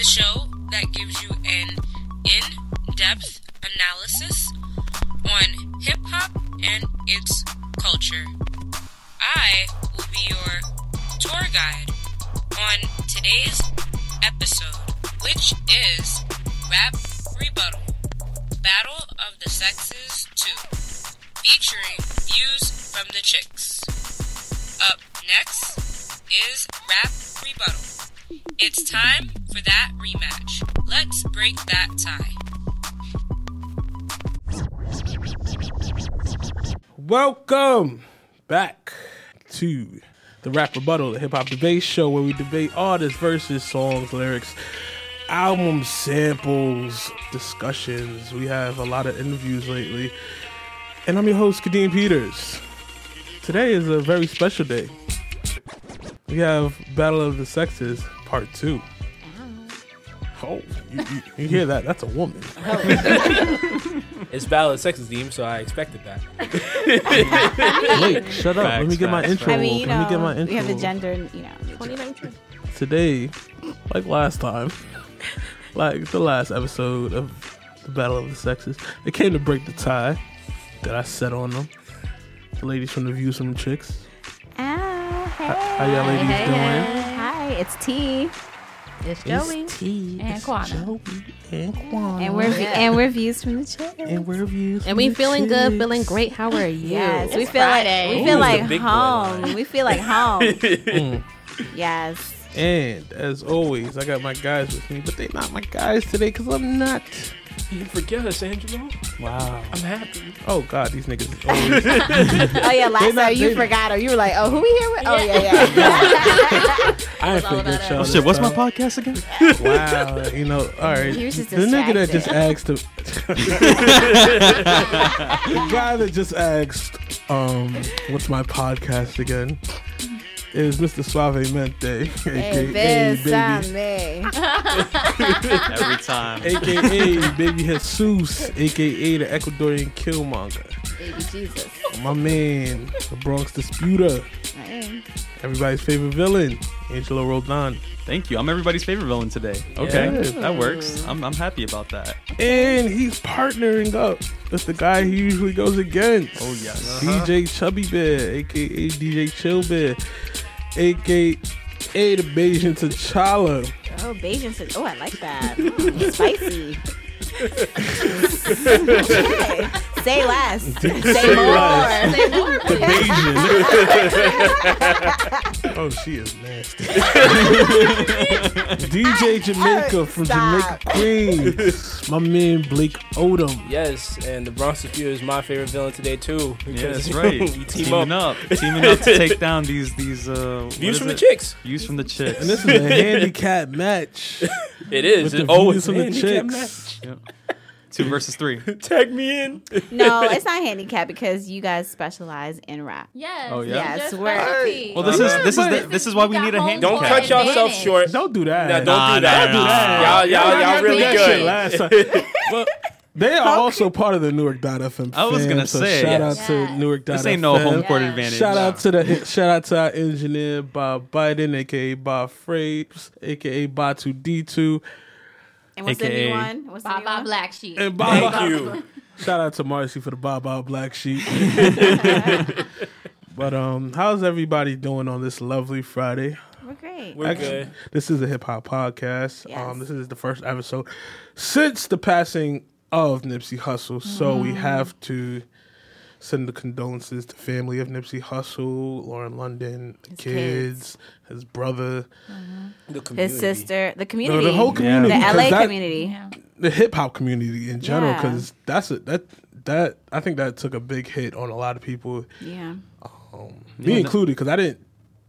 the show that gives you break that tie. Welcome back to the Rap Rebuttal, the hip hop debate show where we debate artists versus songs, lyrics, album samples, discussions. We have a lot of interviews lately. And I'm your host, Kadeem Peters. Today is a very special day. We have Battle of the Sexes Part 2. Oh, you, you, you hear that? That's a woman. It's valid sex theme, so I expected that. Wait, shut up. Let me get my facts, intro. I mean, you Let me get my intro. we have the gender, you know. 2019. today, like last time, like the last episode of the Battle of the Sexes, they came to break the tie that I set on them. The ladies from the Views from the Chicks. Ah, hey. how y'all ladies hey, doing? hey. Hi, it's T. It's Joey. It's T. And it's Quana. Joey and Quana. And we're Yeah. and we're views from the chick. and we're Views And we the feeling good, feeling great. How are you? Yes, we feel Friday. like we feel the like home. We feel like home. Mm. yes. And as always, I got my guys with me, but they're not my guys today because I'm not. You didn't forget us, Angelo. Wow. I'm happy. Oh God, these niggas. Always, Oh yeah, last not- time you forgot, or you were like, oh, who we here with? Oh yeah, yeah. I ain't all forget about y'all. Oh this shit, what's my podcast again? Wow, you know, all right. He was just the nigga that just asked the, the guy that just asked, um, what's my podcast again? Is Mr. Suave Mente, aka bésame. baby, Every time. aka Baby Jesus, aka the Ecuadorian Killmonger, Baby Jesus. My man, the Bronx Disputer, Hey. everybody's favorite villain, Angelo Roldan, Thank you. I'm everybody's favorite villain today. Okay, Yeah. that works. I'm, I'm happy about that. and he's partnering up with the guy he usually goes against. Oh yes. DJ Chubby Bear, aka DJ Chill Bear, aka the Bayesian T'Challa. Oh, Bayesian said, oh, I like that. Mm, spicy. okay. Say less. Say more. less. Say more. The Bayesian. oh, she is nasty. DJ Jamaica from Stop. Jamaica Queens. My man Blake Odom. Yes, and the Bronx Disputer is my favorite villain today too. Yeah, that's right. we team Teaming up. up. Teaming up to take down these these uh Views is from the chicks. Views from the chicks. And this is a handicap match. It is. With It always views from the handicap chicks. Yep. Two versus three. Tag me in. No, it's not handicap because you guys specialize in rap. Yes. Oh, yeah? Yes, Your we're- specialty. Well, this is this is But- the, this is why we need a got handicap. Don't cut yourself short. Don't do that. Nah, don't Nah, do nah, that. nah. do that. Y'all, y'all, y'all really that good. last time. well, they are also part of the Newark.fm. I was fam, gonna so say, shout yes. out to Yes. Newark.fm. This ain't no home court Yeah. advantage. Shout out to the shout out to our engineer Bob Biden, aka Bob Freights, aka Batu D2, And what's the new one? What's the Bye new bye one? black sheep. and Bob. Thank you. Shout out to Marcy for the Bob Bob Black Sheep. but um, how's everybody doing on this lovely Friday? We're great. We're Actually, good. This is a hip hop podcast. Yes. Um, this is the first episode since the passing of Nipsey Hussle, so we have to send the condolences to family of Nipsey Hussle, Lauren London, the His kids, his brother, The His sister, the no, community, the whole Yeah. community, the 'cause LA that- community. Yeah. the hip hop community in general, Yeah. because that's a, that that I think that took a big hit on a lot of people, Yeah. um, me no- included, because I didn't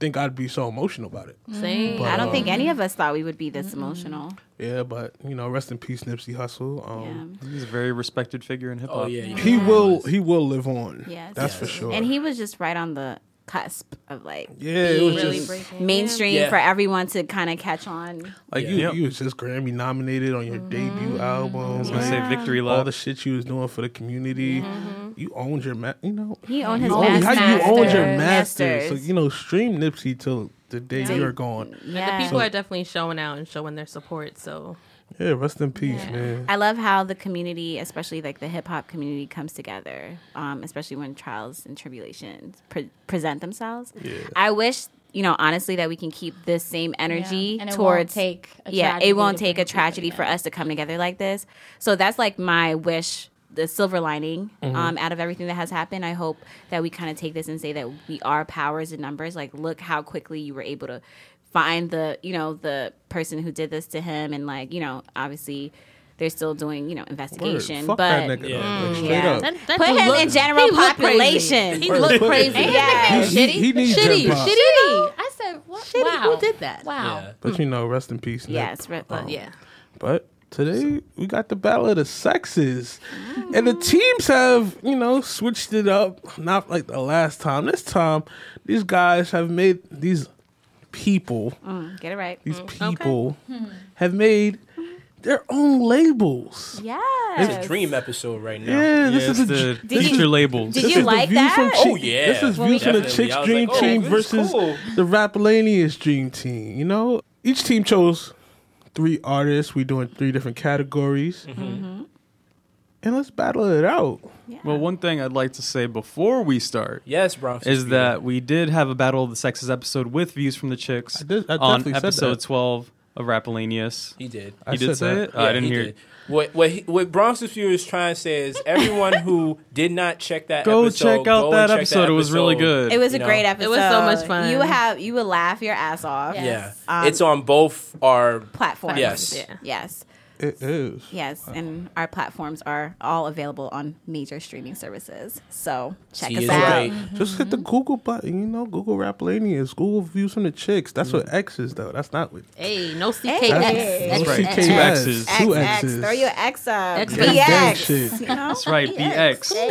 think I'd be so emotional about it. Same. But, I don't think um, any of us thought we would be this emotional. Yeah, but you know, rest in peace, Nipsey Hussle. Um, Yeah. He's a very respected figure in hip hop. Oh yeah. He Yeah. will he will live on. Yes. That's for sure. And he was just right on the cusp of like yeah, it was Really just mainstream Yeah. for everyone to kind of catch on. like you Yeah. you was just Grammy nominated on your mm-hmm. debut album. I was gonna like, say victory all the shit you was doing for the community. Mm-hmm. You owned your ma- you know. He owned his you own, how you owned your Masters. masters. So you know, stream Nipsey till the day Yeah. you're gone. Yeah. The people So- are definitely showing out and showing their support. So Yeah, rest in peace, man. I love how the community, especially like the hip hop community, comes together, um, especially when trials and tribulations pre- present themselves. Yeah. I wish, you know, honestly, that we can keep this same energy And it won't towards. take a yeah, it won't take a tragedy for us to come together like this. So that's like my wish. The silver lining Mm-hmm. um, out of everything that has happened. I hope that we kind of take this and say that we are powers in numbers. Like, look how quickly you were able to find the, you know, the person who did this to him, and like, you know, obviously they're still doing, you know, Word. investigation. Fuck but that nigga. Yeah. though. Like, mm, yeah. that, that Put him look- in general he look population. He Word. look Put- crazy. Yeah. He, he, he needs Shitty, your shitty. Shitty. I said, what? Shitty. Wow. Who did that? Wow. Yeah. But you know, rest in peace. Nick. yes, re- But um, yeah. But today we got the battle of the sexes, mm. and the teams have you know switched it up. Not like the last time. This time, these guys have made these people. Mm, get it right. These okay. people have made their own labels. Yes. It's a dream episode right now. Yeah, this Yeah, is a. the Did Did you- future labels. did this you is the like that? from Oh, yeah. This is Well, views from the definitely. Chicks Dream like, oh, Team versus cool. the Rapalanius Dream Team. You know, each team chose three artists. We doing three different categories, Mm-hmm. and let's battle it out. Well, one thing I'd like to say before we start Yes, Bronx. is that we did have a Battle of the Sexes episode with views from the chicks I did- I on definitely said episode that. 12 of Rapalenius. he did. I You did said say that. it? Oh, I didn't he hear did. it. What what he, what Bronx's Viewer is trying to say is everyone who did not check that Go episode, check out go that check episode. It was really episode. good. It was a know? great episode. It was so much fun. You have you would laugh your ass off. Yeah. Yeah, Um, it's on both our Platforms. Yes. Yeah. Yes. It is. Yes. And our platforms are all available on major streaming services. So check She us out. right. Just hit the mm-hmm. Google button. You know, Google Rapalanius, Google views from the chicks. That's what mm-hmm. X is though. That's not what. Hey, no CKX. Hey. That's No right. CKS. Two X's. X, Two X, X's. throw your X up. X BX. gang shit. You know? That's right, BX.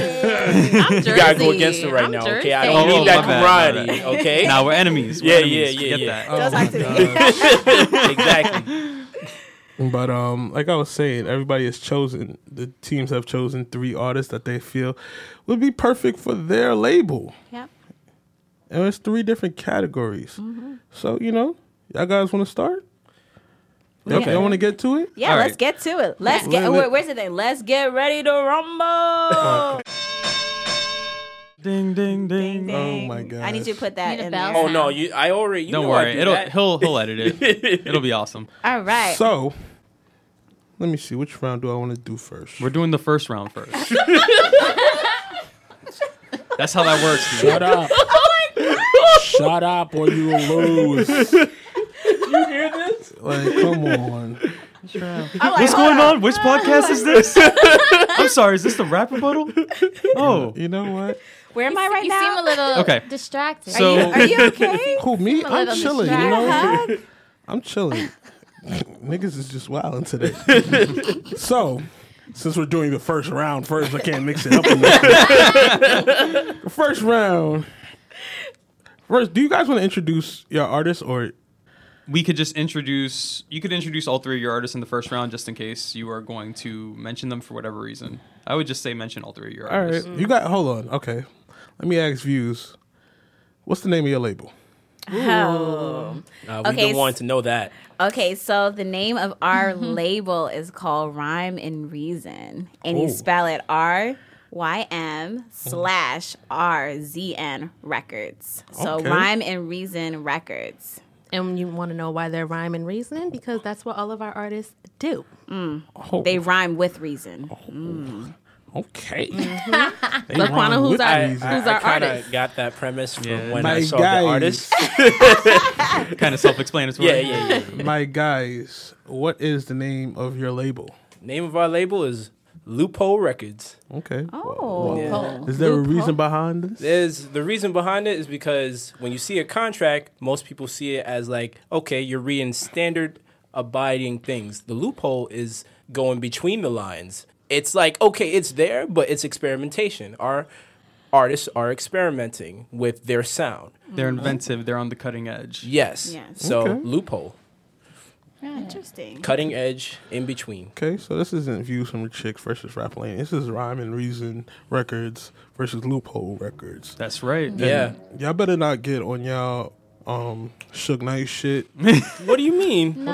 I'm You gotta go Jersey. against her right I'm now, Jersey. okay? I Oh, don't oh, need that my bad, my camaraderie, bad. okay? Now we're enemies. We're Yeah, enemies. yeah, yeah, Forget yeah. that. Don't oh talk to me. exactly. But um, like I was saying, everybody has chosen. The teams have chosen three artists that they feel would be perfect for their label, Yep. and it's three different categories. So you know, y'all guys want to start? Okay, Yeah. I want to get to it. Yeah, All let's right. get to it. Let's get. let- where- where's the thing? Let's get ready to rumble. Ding, ding, ding. Ding, Oh my god! I need you to put that Need a in bell. Oh no, you. I already. You Don't know I worry. do It'll that. he'll he'll edit it. It'll be awesome. All right. So, let me see. Which round do I want to do first? We're doing the first round first. That's how that works. dude. Shut up! Oh Shut up, or you will lose. You hear this? Like, come on. What's going on? Which podcast is this? I'm sorry. Is this the rap rebuttal? Oh, You know what? Where am I right now? you now? seem a little Okay. distracted. So- Are you okay? Who me? I'm, little chilling. You know, Hug? I'm chilling. Niggas is just wilding today. so, since we're doing the first round first, I can't mix it up. in this one. the first round. First, do you guys want to introduce your artists or we could just introduce. You could introduce all three of your artists in the first round, just in case you are going to mention them for whatever reason. I would just say mention all three of your all right? artists. You got hold on. Okay, let me ask views. What's the name of your label? Oh. Uh, we've Okay, been wanting to know that. Okay, so the name of our mm-hmm. label is called Rhyme and Reason, and you Oh. spell it R Y M slash R Z N Records. So Okay. Rhyme and Reason Records. And you want to know why they're rhyme and reason? Because that's what all of our artists do. Mm. Oh, They rhyme with reason. Oh. Mm. Okay. Mm-hmm. They Laquana, rhyme who's our- reason. who's I, our kind artist? of got that premise from Yeah. when My I saw guys. the artist. Kind of self-explanatory. Yeah, yeah, yeah. My guys, what is the name of your label? Name of our label is Loophole Records. Okay. Oh, Yeah. Is there a reason behind this? There's the reason behind it is because when you see a contract, most people see it as like, okay, you're reading standard abiding things. The loophole is going between the lines. It's like, okay, it's there, but it's experimentation. Our artists are experimenting with their sound. They're inventive. They're on the cutting edge. Yes. Yes. So Okay. loophole, interesting. cutting edge, in between. Okay, so this isn't Views from the Chicks versus Rap Lane. This is Rhyme and Reason Records versus Loophole Records. That's right. Yeah. Y'all better not get on y'all um Suge Knight shit. What do you mean? No.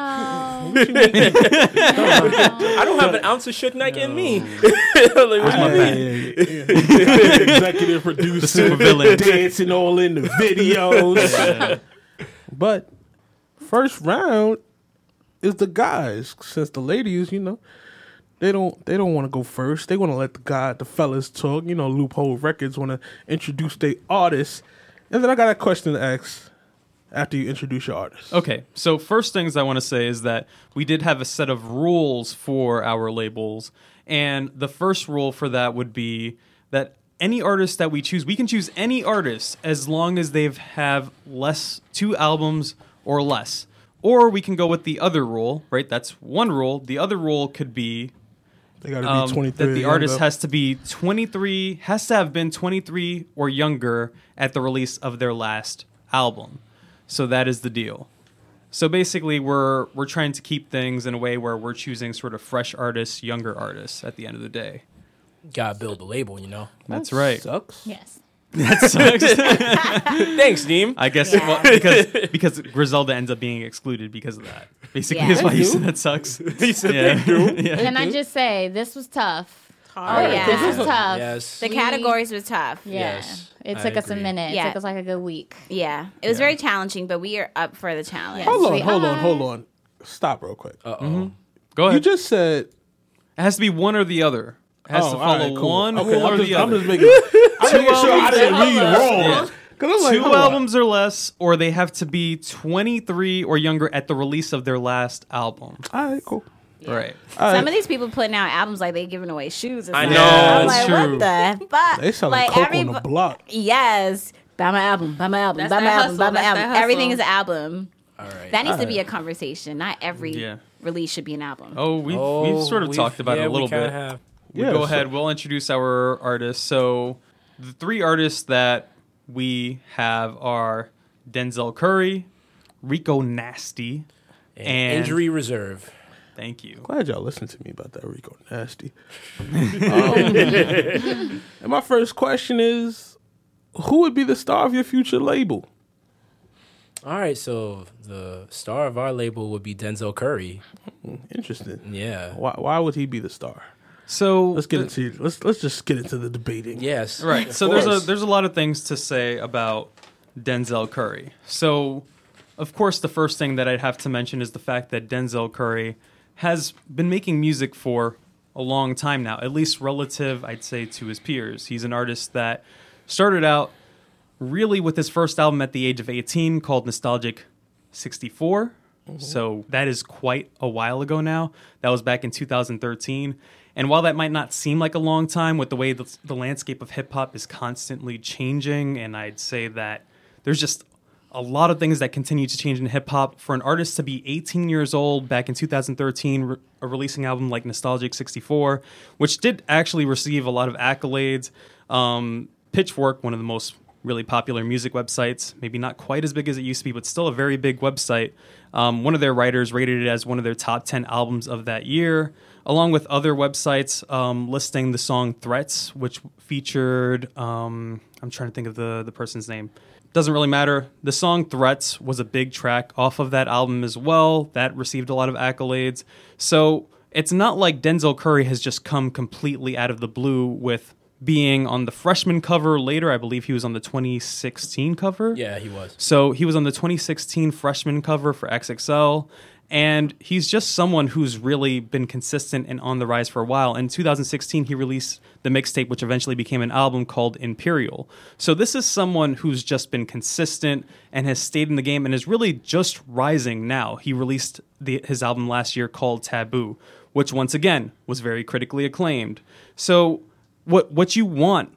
I don't have an ounce of Suge Knight in me. like, what do you mean? Executive producer, supervillain. dancing all in the videos. But first round is the guys, since the ladies, you know, they don't they don't want to go first. They want to let the guy, the fellas talk. You know, Loophole Records want to introduce their artists, and then I got a question to ask after you introduce your artist. Okay, so first things I want to say is that we did have a set of rules for our labels, and the first rule for that would be that any artist that we choose, we can choose any artist as long as they've have less two albums or less. Or we can go with the other rule, right? That's one rule. The other rule could be They got to be um, twenty three. that the artist has to be 23 has to have been 23 or younger at the release of their last album so that is the deal so basically we're we're trying to keep things in a way where we're choosing sort of fresh artists younger artists at the end of the day Gotta build the label, you know. that's right Sucks. yes. that sucks Thanks, Deem. i guess Yeah. well, because because griselda ends up being excluded because of that basically Yeah. is why you said that sucks He said yeah. thank you. yeah. Can I just say this was tough? Oh yeah. This was tough. Yes. The categories was tough. Yeah. Yes, it I took us a agree. minute. Yeah. It took us like a good week. Yeah. It was Yeah. very challenging, but we are up for the challenge. Hold on, we hold on, hold on. Stop real quick. Uh oh. go ahead. you ahead just said it has to be one or the other it has Oh, to all follow right, cool. one Okay, rule I'm or just, the I'm other just making, I'm making sure I albums. didn't read wrong. Yeah. 'Cause I'm like, two hold on. albums or less, or they have to be 23 or younger at the release of their last album. All right, cool. Right. All Some right. of these people putting out albums like they giving away shoes. And I know, I'm that's like, true. what the fuck? They selling like coke every on the block. yes, buy my album, buy my album, That's buy my their album, buy my that's album. Everything is an album. All right. That needs to Alright. be a conversation. Not every Yeah. release should be an album. Oh, we've, Oh, we've sort of we've- talked about yeah, it a little we bit. Have. We Yeah, go so- ahead. We'll introduce our artists. So the three artists that we have are Denzel Curry, Rico Nasty, And and injury reserve. Thank you. Glad y'all listened to me about that Rico Nasty. Um, and my first question is, who would be the star of your future label? All right, so the star of our label would be Denzel Curry. Interesting. Yeah. Why, why would he be the star? So Let's get into let's let's just get into the debating. Yes. Right. Of So there's a there's a lot of things to say about Denzel Curry. So of course the first thing that I'd have to mention is the fact that Denzel Curry has been making music for a long time now, at least relative I'd say to his peers. He's an artist that started out really with his first album at the age of 18 called Nostalgic 64. Mm-hmm. So that is quite a while ago now. That was back in 2013. And while that might not seem like a long time with the way the, the landscape of hip hop is constantly changing, and I'd say that there's just a lot of things that continue to change in hip hop. For an artist to be 18 years old back in 2013, re- releasing an album like Nostalgic 64, which did actually receive a lot of accolades. Um, Pitchfork, one of the most really popular music websites, maybe not quite as big as it used to be, but still a very big website. Um, one of their writers rated it as one of their top 10 albums of that year, along with other websites um, listing the song Threats, which featured, um, I'm trying to think of the, the person's name. Doesn't really matter. The song Threats was a big track off of that album as well. That received a lot of accolades. So it's not like Denzel Curry has just come completely out of the blue with being on the freshman cover later. I believe he was on the 2016 cover. Yeah, he was. So he was on the 2016 freshman cover for XXL. And he's just someone who's really been consistent and on the rise for a while. In 2016, he released the mixtape, which eventually became an album called Imperial. So this is someone who's just been consistent and has stayed in the game and is really just rising now. He released the, his album last year called Taboo, which once again was very critically acclaimed. So what what you want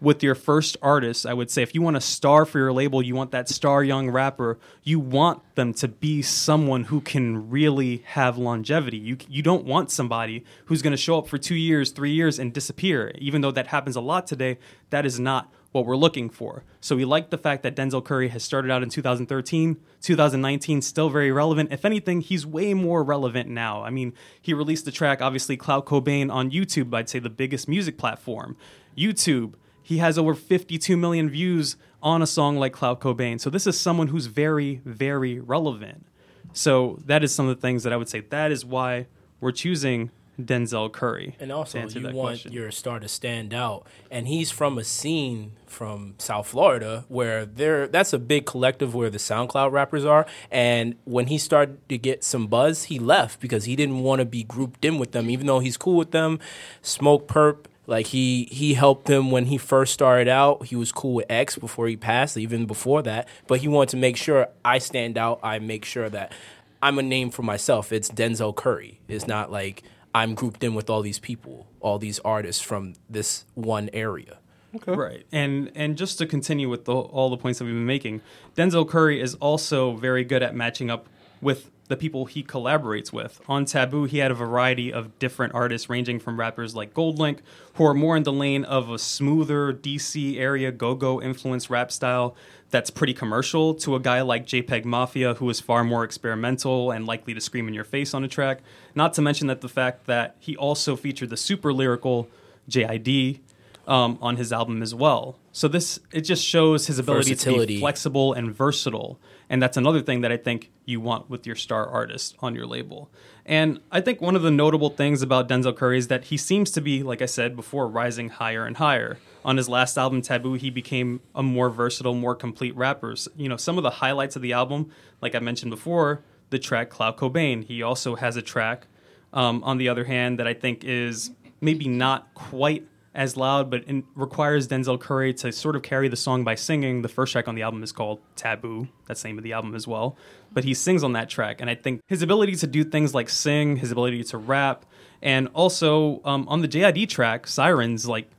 with your first artist, I would say if you want a star for your label, you want that star young rapper, you want them to be someone who can really have longevity. You you don't want somebody who's going to show up for 2 years, 3 years and disappear. Even though that happens a lot today, that is not what we're looking for. So we like the fact that Denzel Curry has started out in 2013, 2019 still very relevant. If anything, he's way more relevant now. I mean, he released the track obviously Clout Cobain on YouTube, I'd say the biggest music platform. YouTube He has over 52 million views on a song like Clout Cobain. So this is someone who's very, very relevant. So that is some of the things that I would say. That is why we're choosing Denzel Curry. And also, you want question. your star to stand out. And he's from a scene from South Florida where there that's a big collective where the SoundCloud rappers are. And when he started to get some buzz, he left because he didn't want to be grouped in with them, even though he's cool with them. Smokepurpp. Like he he helped them when he first started out. He was cool with X before he passed, even before that. But he wanted to make sure I stand out. I make sure that I'm a name for myself. It's Denzel Curry. It's not like I'm grouped in with all these people, all these artists from this one area. Okay. Right, and and just to continue with the, all the points that we've been making, Denzel Curry is also very good at matching up with the people he collaborates with. On Taboo, he had a variety of different artists, ranging from rappers like Goldlink, who are more in the lane of a smoother DC area go-go influenced rap style that's pretty commercial, to a guy like JPEG Mafia, who is far more experimental and likely to scream in your face on a track. Not to mention that the fact that he also featured the super lyrical JID um, on his album as well. So this it just shows his ability to be flexible and versatile, and that's another thing that I think you want with your star artist on your label. And I think one of the notable things about Denzel Curry is that he seems to be, like I said before, rising higher and higher. On his last album, Taboo, he became a more versatile, more complete rapper. You know, some of the highlights of the album, like I mentioned before, the track Clout Cobain. He also has a track, um, on the other hand, that I think is maybe not quite as loud, but in, requires Denzel Curry to sort of carry the song by singing. The first track on the album is called Taboo. That's the name of the album as well. But he sings on that track, and I think his ability to do things like sing, his ability to rap, and also um, on the JID track, Sirens, like,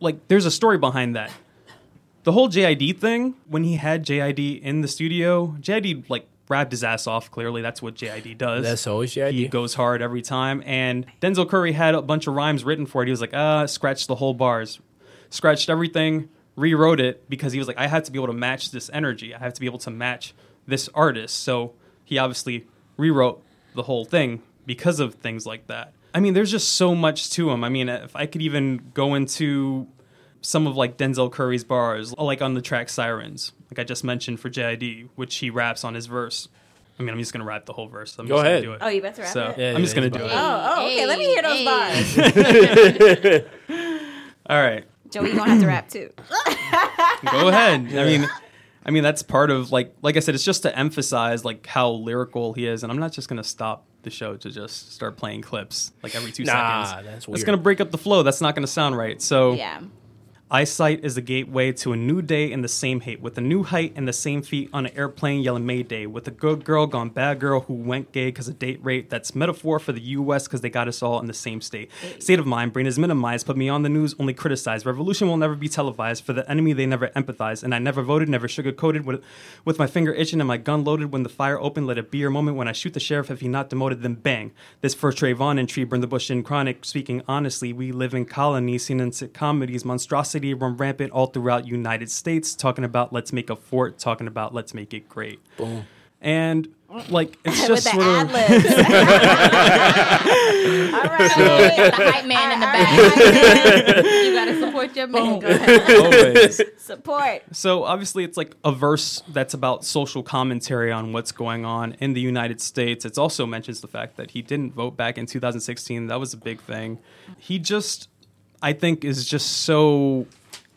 like there's a story behind that. The whole JID thing, when he had JID in the studio, JID like rapped his ass off. Clearly, that's what JID does. That's always JID. He goes hard every time. And Denzel Curry had a bunch of rhymes written for it. He was like, ah, scratched the whole bars, scratched everything, rewrote it because he was like, I have to be able to match this energy. I have to be able to match this artist. So he obviously rewrote the whole thing because of things like that. I mean, there's just so much to him. I mean, if I could even go into some of like Denzel Curry's bars, like on the track Sirens, like I just mentioned for JID, which he raps on his verse. I mean, I'm just gonna rap the whole verse. I'm Go just ahead. Gonna do it. Oh, you about to rap so it? Yeah, I'm just yeah, gonna do it. Oh, oh, okay. Let me hear those Hey. bars. All right, Joey, you're gonna have to rap too. go ahead. I mean, I mean that's part of like like I said, it's just to emphasize like how lyrical he is, and I'm not just gonna stop the show to just start playing clips like every two Nah, seconds. that's That's weird. It's gonna break up the flow. That's not gonna sound right. So Yeah. Eyesight is the gateway to a new day in the same hate, with a new height and the same feet on an airplane yelling Mayday, with a good girl gone bad girl who went gay because of date rape. That's metaphor for the U.S. because they got us all in the same state. State of mind, brain is minimized, put me on the news, only criticized. Revolution will never be televised. For the enemy, they never empathize. And I never voted, never sugarcoated, with, with my finger itching and my gun loaded. When the fire opened, let it be your moment. When I shoot the sheriff, if he not demoted, then bang. This for Trayvon and Tree, burn the bush in chronic. Speaking honestly, we live in colonies, seen in comedies, monstrosity run rampant all throughout United States. Talking about let's make a fort, talking about let's make it great. Boom. And like it's With just the sort ad of libs. All right. the hype man in the back. you gotta support your man. Go ahead. always. Support. So obviously, it's like a verse that's about social commentary on what's going on in the United States. It also mentions the fact that he didn't vote back in 2016. That was a big thing. He just, I think, is just so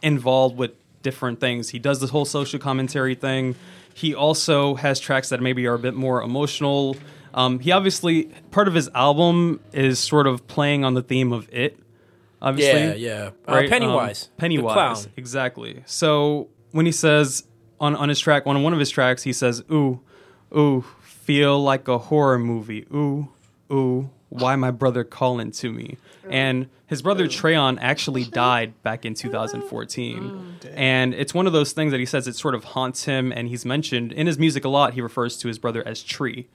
involved with different things. He does this whole social commentary thing. He also has tracks that maybe are a bit more emotional. Um, he obviously part of his album is sort of playing on the theme of it. Obviously, Yeah, yeah. Uh, right? Pennywise. Um, Pennywise, exactly. So when he says on on his track, on one of his tracks, he says, "Ooh, ooh, feel like a horror movie. Ooh, ooh, why my brother calling to me?" And his brother Treon actually died back in 2014, and it's one of those things that he says it sort of haunts him. And he's mentioned in his music a lot. He refers to his brother as Tree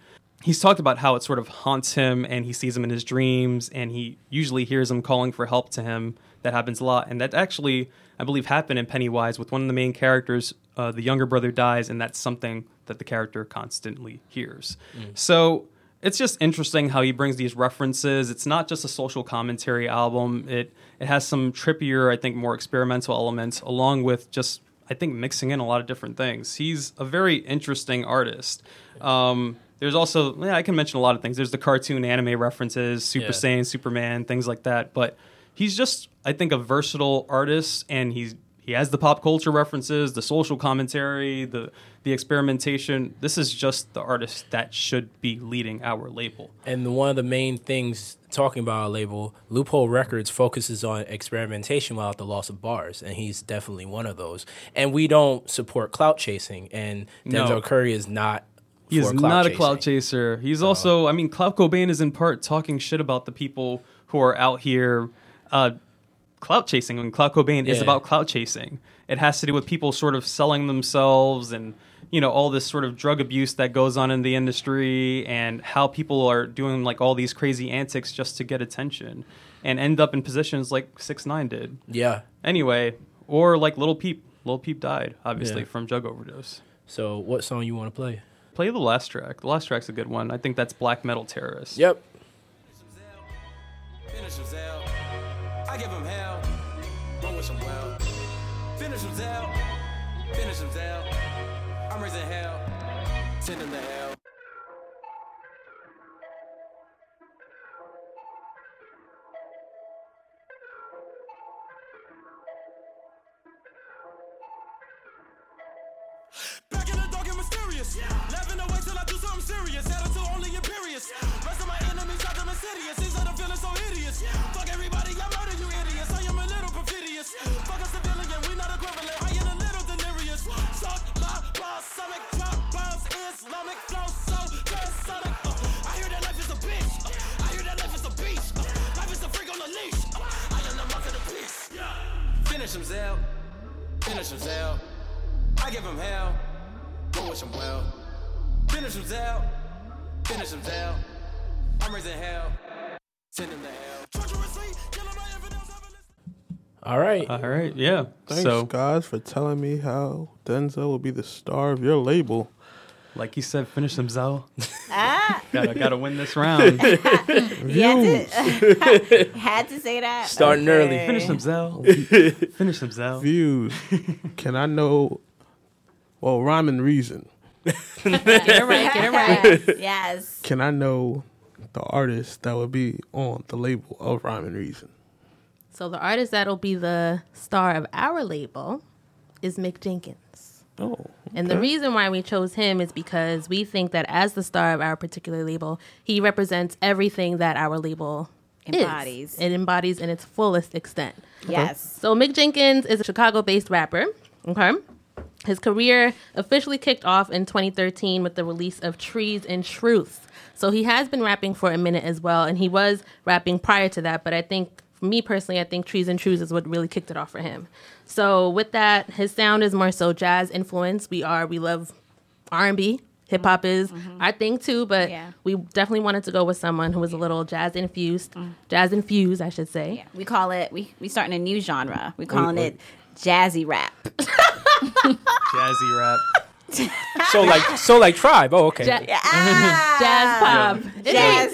he's talked about how it sort of haunts him and he sees him in his dreams and he usually hears him calling for help to him that happens a lot and that actually i believe happened in pennywise with one of the main characters uh, the younger brother dies and that's something that the character constantly hears so it's just interesting how he brings these references. It's not just a social commentary album. It it has some trippier, I think, more experimental elements, along with just I think mixing in a lot of different things. He's a very interesting artist. Um, there's also yeah, I can mention a lot of things. There's the cartoon anime references, Super Yeah. Saiyan, Superman, things like that. But he's just I think a versatile artist, and he's he has the pop culture references, the social commentary, the the experimentation. This is just the artist that should be leading our label. And one of the main things talking about our label, Loophole Records focuses on experimentation without the loss of bars, and he's definitely one of those. And we don't support clout chasing, and No. Denzel Curry is not. He is not a chasing. clout chaser. He's also, I mean, Clout Cobain is in part talking shit about the people who are out here uh, clout chasing. I mean, Clout Cobain is about clout chasing. It has to do with people sort of selling themselves and, you know, all this sort of drug abuse that goes on in the industry and how people are doing like all these crazy antics just to get attention and end up in positions like 6 9 did. Yeah. Anyway, or like Lil Peep. Lil Peep died, obviously, Yeah. from drug overdose. So, what song you want to play? Play the last track. The last track's a good one. I think that's Black Metal Terrorist. Yep. Him, Zell. Finish Zell. I'm raising hell. Send him to hell. Mysterious. Laughing I do something serious. Only imperious. Rest of my enemies got them insidious. The feeling so hideous. Fuck everybody, I you. I am a little perfidious. Fuck not equivalent. Am a little delirious. My balsamic drop bombs. Islamic flow so transonic. Uh, I hear that life is a bitch. Uh, I hear that life is a. Uh, life is a freak on a leash. Uh, I am the mark of the beast. Finish him, Zell. Finish him, Zell. I give him hell. Don't wish him well. Finish him, Zell. Finish him, Zell. I'm raising hell. Send him to hell. All right. All right. Yeah. Thanks, so, guys, for telling me how Denzel will be the star of your label. like you said, finish them, Zell. Ah, gotta, gotta win this round. you had to, had to say that. Starting early. Finish them, Zell. finish them, Zell. Views. Can I know? Well, rhyme and reason. Get it right, get it right. yes. Can I know the artist that would be on the label of Rhyme and Reason? So the artist that'll be the star of our label is Mick Jenkins. Oh, And the reason why we chose him is because we think that as the star of our particular label, he represents everything that our label is. Embodies. It embodies in its fullest extent. Yes. So Mick Jenkins is a Chicago-based rapper. Okay. His career officially kicked off in 2013 with the release of Trees and Truth. So he has been rapping for a minute as well, and he was rapping prior to that. But I think, for me personally, I think Trees and Truth is what really kicked it off for him. So with that, his sound is more so jazz influence. We are we love R&B. Hip hop is our thing too, but Yeah. we definitely wanted to go with someone who was a little jazz infused, jazz infused, I should say. Yeah. We call it we we starting a new genre. We calling it jazzy rap. Jazzy rap. So like, so like Tribe. Oh, okay. Ja- Ah, jazz pop. It Jazz.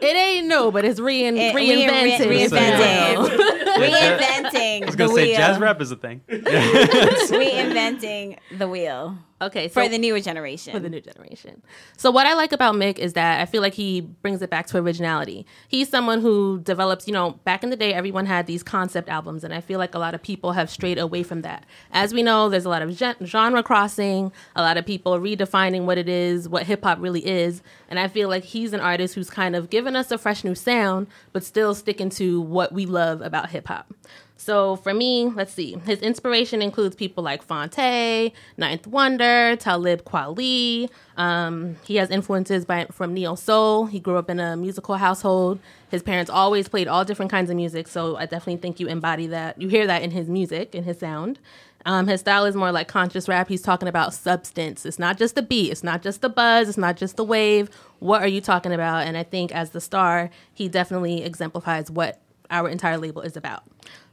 Ain't, it ain't no, but it's rein, It- re- re- reinvented. reinventing. Yeah, Reinventing I was gonna wheel. say jazz rap is a thing. Reinventing the wheel Okay, so for the newer generation. for the new generation. So what I like about Mick is that I feel like he brings it back to originality. He's someone who develops, you know, back in the day everyone had these concept albums and I feel like a lot of people have strayed away from that. As we know, there's a lot of genre crossing, a lot of people redefining what it is, what hip hop really is, and I feel like he's an artist who's kind of given us a fresh new sound but still sticking to what we love about hip hop. So for me, let's see. His inspiration includes people like Phonte, Ninth Wonder, Talib Kweli. Um, he has influences by, from neo soul. He grew up in a musical household. His parents always played all different kinds of music, so I definitely think you embody that. You hear that in his music, in his sound. Um, his style is more like conscious rap. He's talking about substance. It's not just the beat. It's not just the buzz. It's not just the wave. What are you talking about? And I think as the star, he definitely exemplifies what our entire label is about.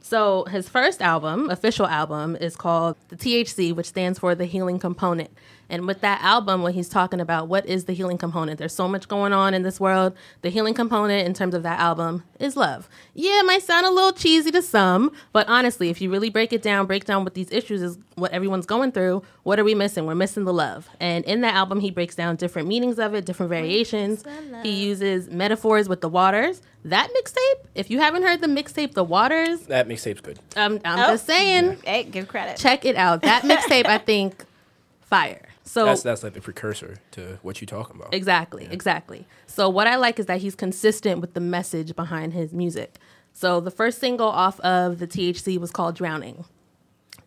So his first album, official album, is called the THC, which stands for the healing component. And with that album, when he's talking about what is the healing component, there's so much going on in this world. The healing component, in terms of that album, is love. Yeah, it might sound a little cheesy to some, but honestly, if you really break it down, break down what these issues is, what everyone's going through, what are we missing? We're missing the love. And in that album, he breaks down different meanings of it, different variations. He uses metaphors with the waters. That mixtape, if you haven't heard the mixtape, The Waters, That mixtape's good. um, I'm Oh. just saying, Hey, give credit. check it out. That mixtape, I think, fire. So That's that's like the precursor to what you're talking about. Exactly, exactly. So what I like is that he's consistent with the message behind his music. So the first single off of the THC was called Drowning.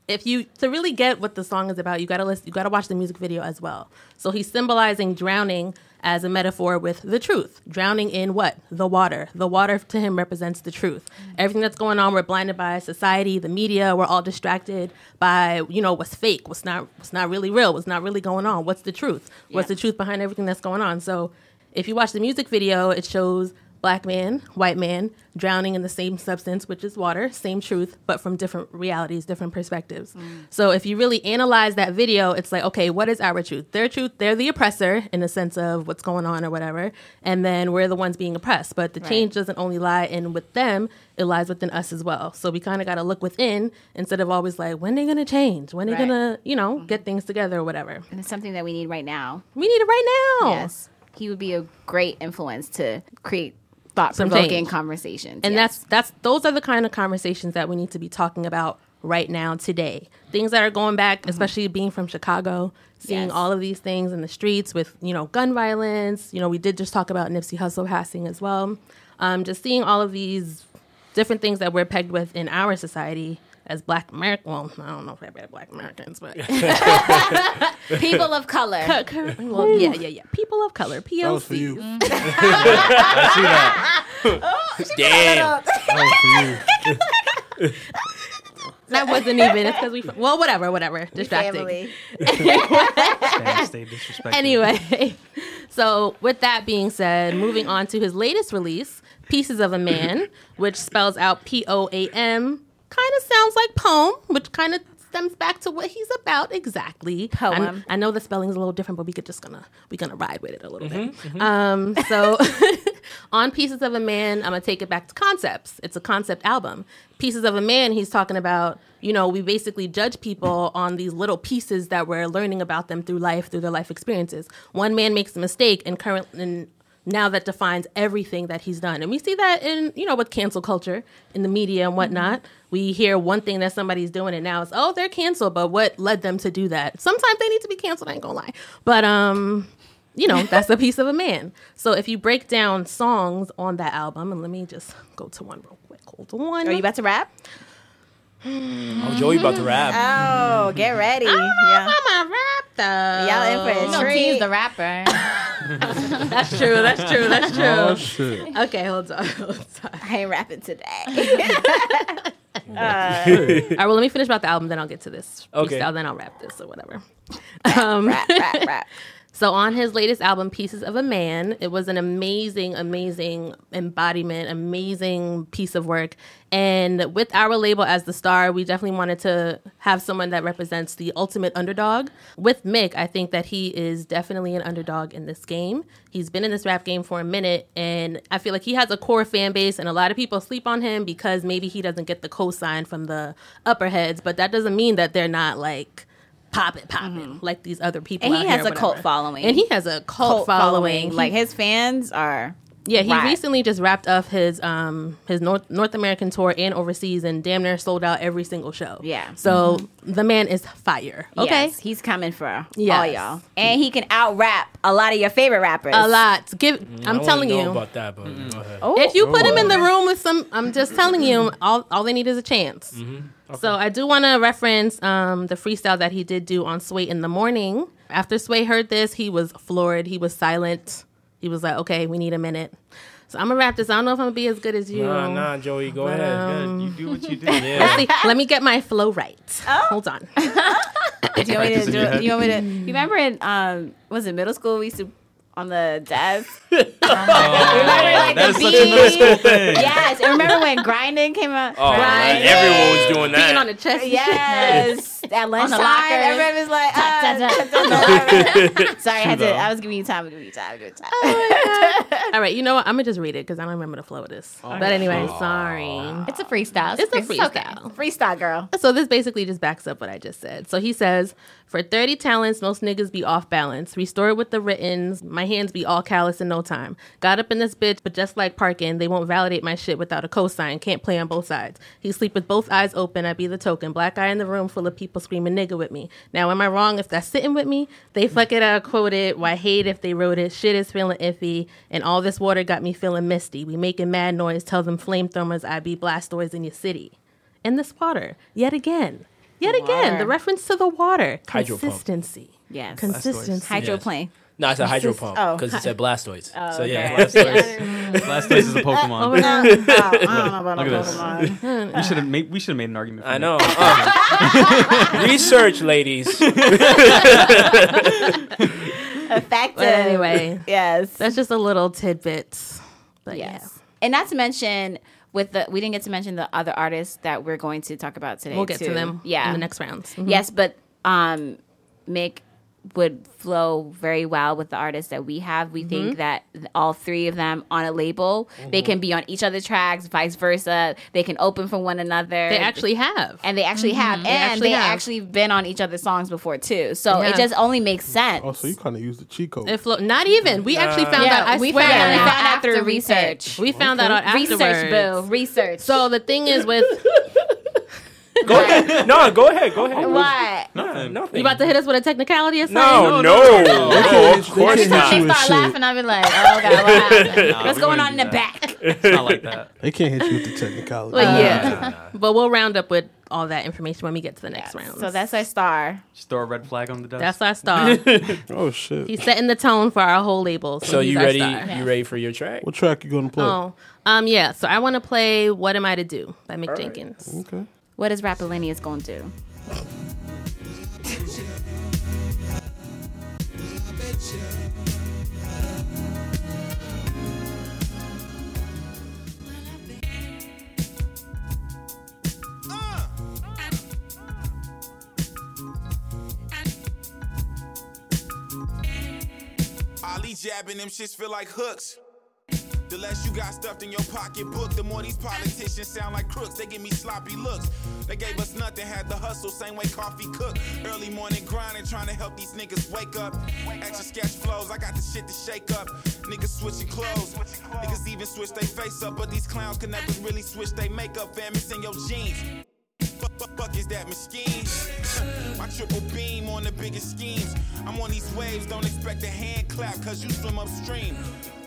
If you to really get what the song is about, you gotta listen, you gotta watch the music video as well. So he's symbolizing drowning as a metaphor with the truth. Drowning in what? The water. The water to him represents the truth. Mm. Everything that's going on, we're blinded by society, the media, we're all distracted by, you know, what's fake, what's not what's not really real, what's not really going on, what's the truth? What's Yeah. the truth behind everything that's going on? So if you watch the music video, it shows black man, white man drowning in the same substance, which is water, same truth, but from different realities, different perspectives. Mm. So if you really analyze that video, it's like, okay, what is our truth? Their truth, they're the oppressor in the sense of what's going on or whatever, and then we're the ones being oppressed. But the change doesn't only lie in with them, it lies within us as well. So we kind of got to look within instead of always like, when they going to change? When they Right. going to, you know, mm-hmm. get things together or whatever. And it's something that we need right now. We need it right now. Yes. He would be a great influence to create thought Some provoking conversations. And yes. that's that's those are the kind of conversations that we need to be talking about right now today. Things that are going back, especially being from Chicago, seeing Mm-hmm. Yes. all of these things in the streets with you know gun violence. You know, we did just talk about Nipsey Hussle passing as well. Um, just seeing all of these different things that we're pegged with in our society as Black American. Well, I don't know if they're Black Americans, but people of color. well, yeah, yeah, yeah. People of color, POC. Oh, that was for you. I see that. Damn. That was for you. That wasn't even. It's because we. Well, whatever, whatever. Distracting. Family. Stay, stay disrespectful. Anyway, so with that being said, moving on to his latest release, Pieces of a Man, which spells out P O A M, kind of sounds like poem, which kind of stems back to what he's about exactly. Poem. I, I know the spelling's a little different, but we could just gonna we gonna ride with it a little bit. Um, so on Pieces of a Man, I'm gonna take it back to concepts. It's a concept album. Pieces of a Man, he's talking about, you know, we basically judge people on these little pieces that we're learning about them through life, through their life experiences. One man makes a mistake and current and now that defines everything that he's done. And we see that in, you know, with cancel culture in the media and whatnot. We hear one thing that somebody's doing and now it's, oh, they're canceled, but what led them to do that? Sometimes they need to be canceled, I ain't gonna lie. But um you know, that's a piece of a man. So if you break down songs on that album, and let me just go to one real quick. Hold on. Are you about to rap? Oh, Joey about to rap. Oh, get ready. I don't I'm a rap though. Y'all in for a No, treat. tease the rapper. That's true. That's true. That's true. Oh shit. Okay, hold on. Hold on. I ain't rapping today. All right, well, let me finish about the album, then I'll get to this. Okay. freestyle, then I'll rap this or whatever. Um, rap, rap, rap. So on his latest album, Pieces of a Man, it was an amazing, amazing embodiment, amazing piece of work. And with our label as the star, we definitely wanted to have someone that represents the ultimate underdog. With Mick, I think that he is definitely an underdog in this game. He's been in this rap game for a minute, and I feel like he has a core fan base, and a lot of people sleep on him because maybe he doesn't get the cosign from the upper heads, but that doesn't mean that they're not like pop it, popping like these other people. Mm-hmm. And he here has or a cult following. And he has a cult, following. Like He- his fans are. Yeah, he right. recently just wrapped up his um his North North American tour and overseas, and damn near sold out every single show. Yeah. So the man is fire. Okay. Yes, he's coming for all y'all. And he can out rap a lot of your favorite rappers. A lot. Give. I I'm don't telling know you. about that, but go ahead. Oh, If you put him in the room with some, I'm just telling you, all, all they need is a chance. Mm-hmm. So I do want to reference um, the freestyle that he did do on Sway in the morning. After Sway heard this, he was floored. He was silent. He was like, "Okay, we need a minute." So I'm gonna wrap this. I don't know if I'm gonna be as good as you. Nah, nah, Joey, go But, ahead. um, You do what you do. yeah. See, let me get my flow right. Hold on. do you want me to Practice do? You want me to? You remember in um, was it middle school? We used to on the desk. Oh, like, that the is such a middle school thing. yes, and remember when grinding came out? Oh, Grinding. everyone was doing that. Beating on the chest. Yes, at lunchtime, lockers. everybody was like, uh. "Sorry, I had to. I was giving you time. I was giving you time. Giving you time." All right, you know what? I'm gonna just read it because I don't remember the flow of this. but anyway, sorry. it's a freestyle. It's a okay. freestyle. Freestyle, girl. So this basically just backs up what I just said. So he says, for 30 talents, most niggas be off balance. Restore it with the writtens. My hands be all callous in no time. Got up in this bitch, but just like parking, they won't validate my shit without a cosign. Can't play on both sides. He sleep with both eyes open. I be the token. Black guy in the room full of people screaming nigga with me. Now, am I wrong if that's sitting with me? They fuck it out, quote it. Why hate if they wrote it? Shit is feeling iffy. And all this water got me feeling misty. We making mad noise. Tell them flamethrowers I be blastoids in your city and this water yet again yet again Water. the reference to the water consistency Yes. consistency Hydroplane. No, it's a hydro This is- pump oh, because it said Blastoids. so yeah, Blastoids. Blastoise is a Pokemon. Oh my Oh, I don't know about Look a at this. We should have made. We should have made an argument. For I know. Uh, research, ladies. Effective. but anyway Yes. that's just a little tidbit but Yes. And not to mention with the we didn't get to mention the other artists that we're going to talk about today. we'll get too. to them Yeah. in the next rounds Mhm. Yes, but um Mick would flow very well with the artists that we have. We Mm-hmm. think that all three of them on a label, they can be on each other's tracks, vice versa. They can open for one another. they actually have and they actually have, and actually they have. actually been on each other's songs before too. So Yeah. it just only makes sense. Oh, so you kind of use the cheat code. it flo- not even we actually found yeah, out i we swear found, we now, found out through after research. we found that out afterwards Research, boo. Research. so the thing is with Go ahead. No, go ahead. Go ahead. what? No, nothing. you about to hit us with a technicality or something No, no, no, no, no. of course They can't not. you They with start shit. laughing. I'll be like, oh god, what happened? Nah, What's we going on in do the back? It's not like that. They can't hit you with the technicality. but yeah but we'll round up with all that information when we get to the next round So that's our star. Just throw a red flag on the desk. that's our star Oh shit. he's setting the tone for our whole label so, So he's you our ready? star. You ready for your track? What track you gonna play? Oh, um, yeah. So I want to play "What Am I to Do" by Mick Jenkins. Okay. What is Rapalinius going to do? Ali jabbing them shits feel like hooks. The less you got stuffed in your pocketbook, the more these politicians sound like crooks. They give me sloppy looks. They gave us nothing, had the hustle, same way coffee cook. Early morning grinding, trying to help these niggas wake up. Extra sketch flows, I got the shit to shake up. Niggas switching clothes. Niggas even switch their face up, but these clowns can never really switch their makeup, fam. It's in your jeans. Fuck, fuck, fuck is that machine? My triple beam on the biggest schemes. I'm on these waves, don't expect a hand clap, cause you swim upstream.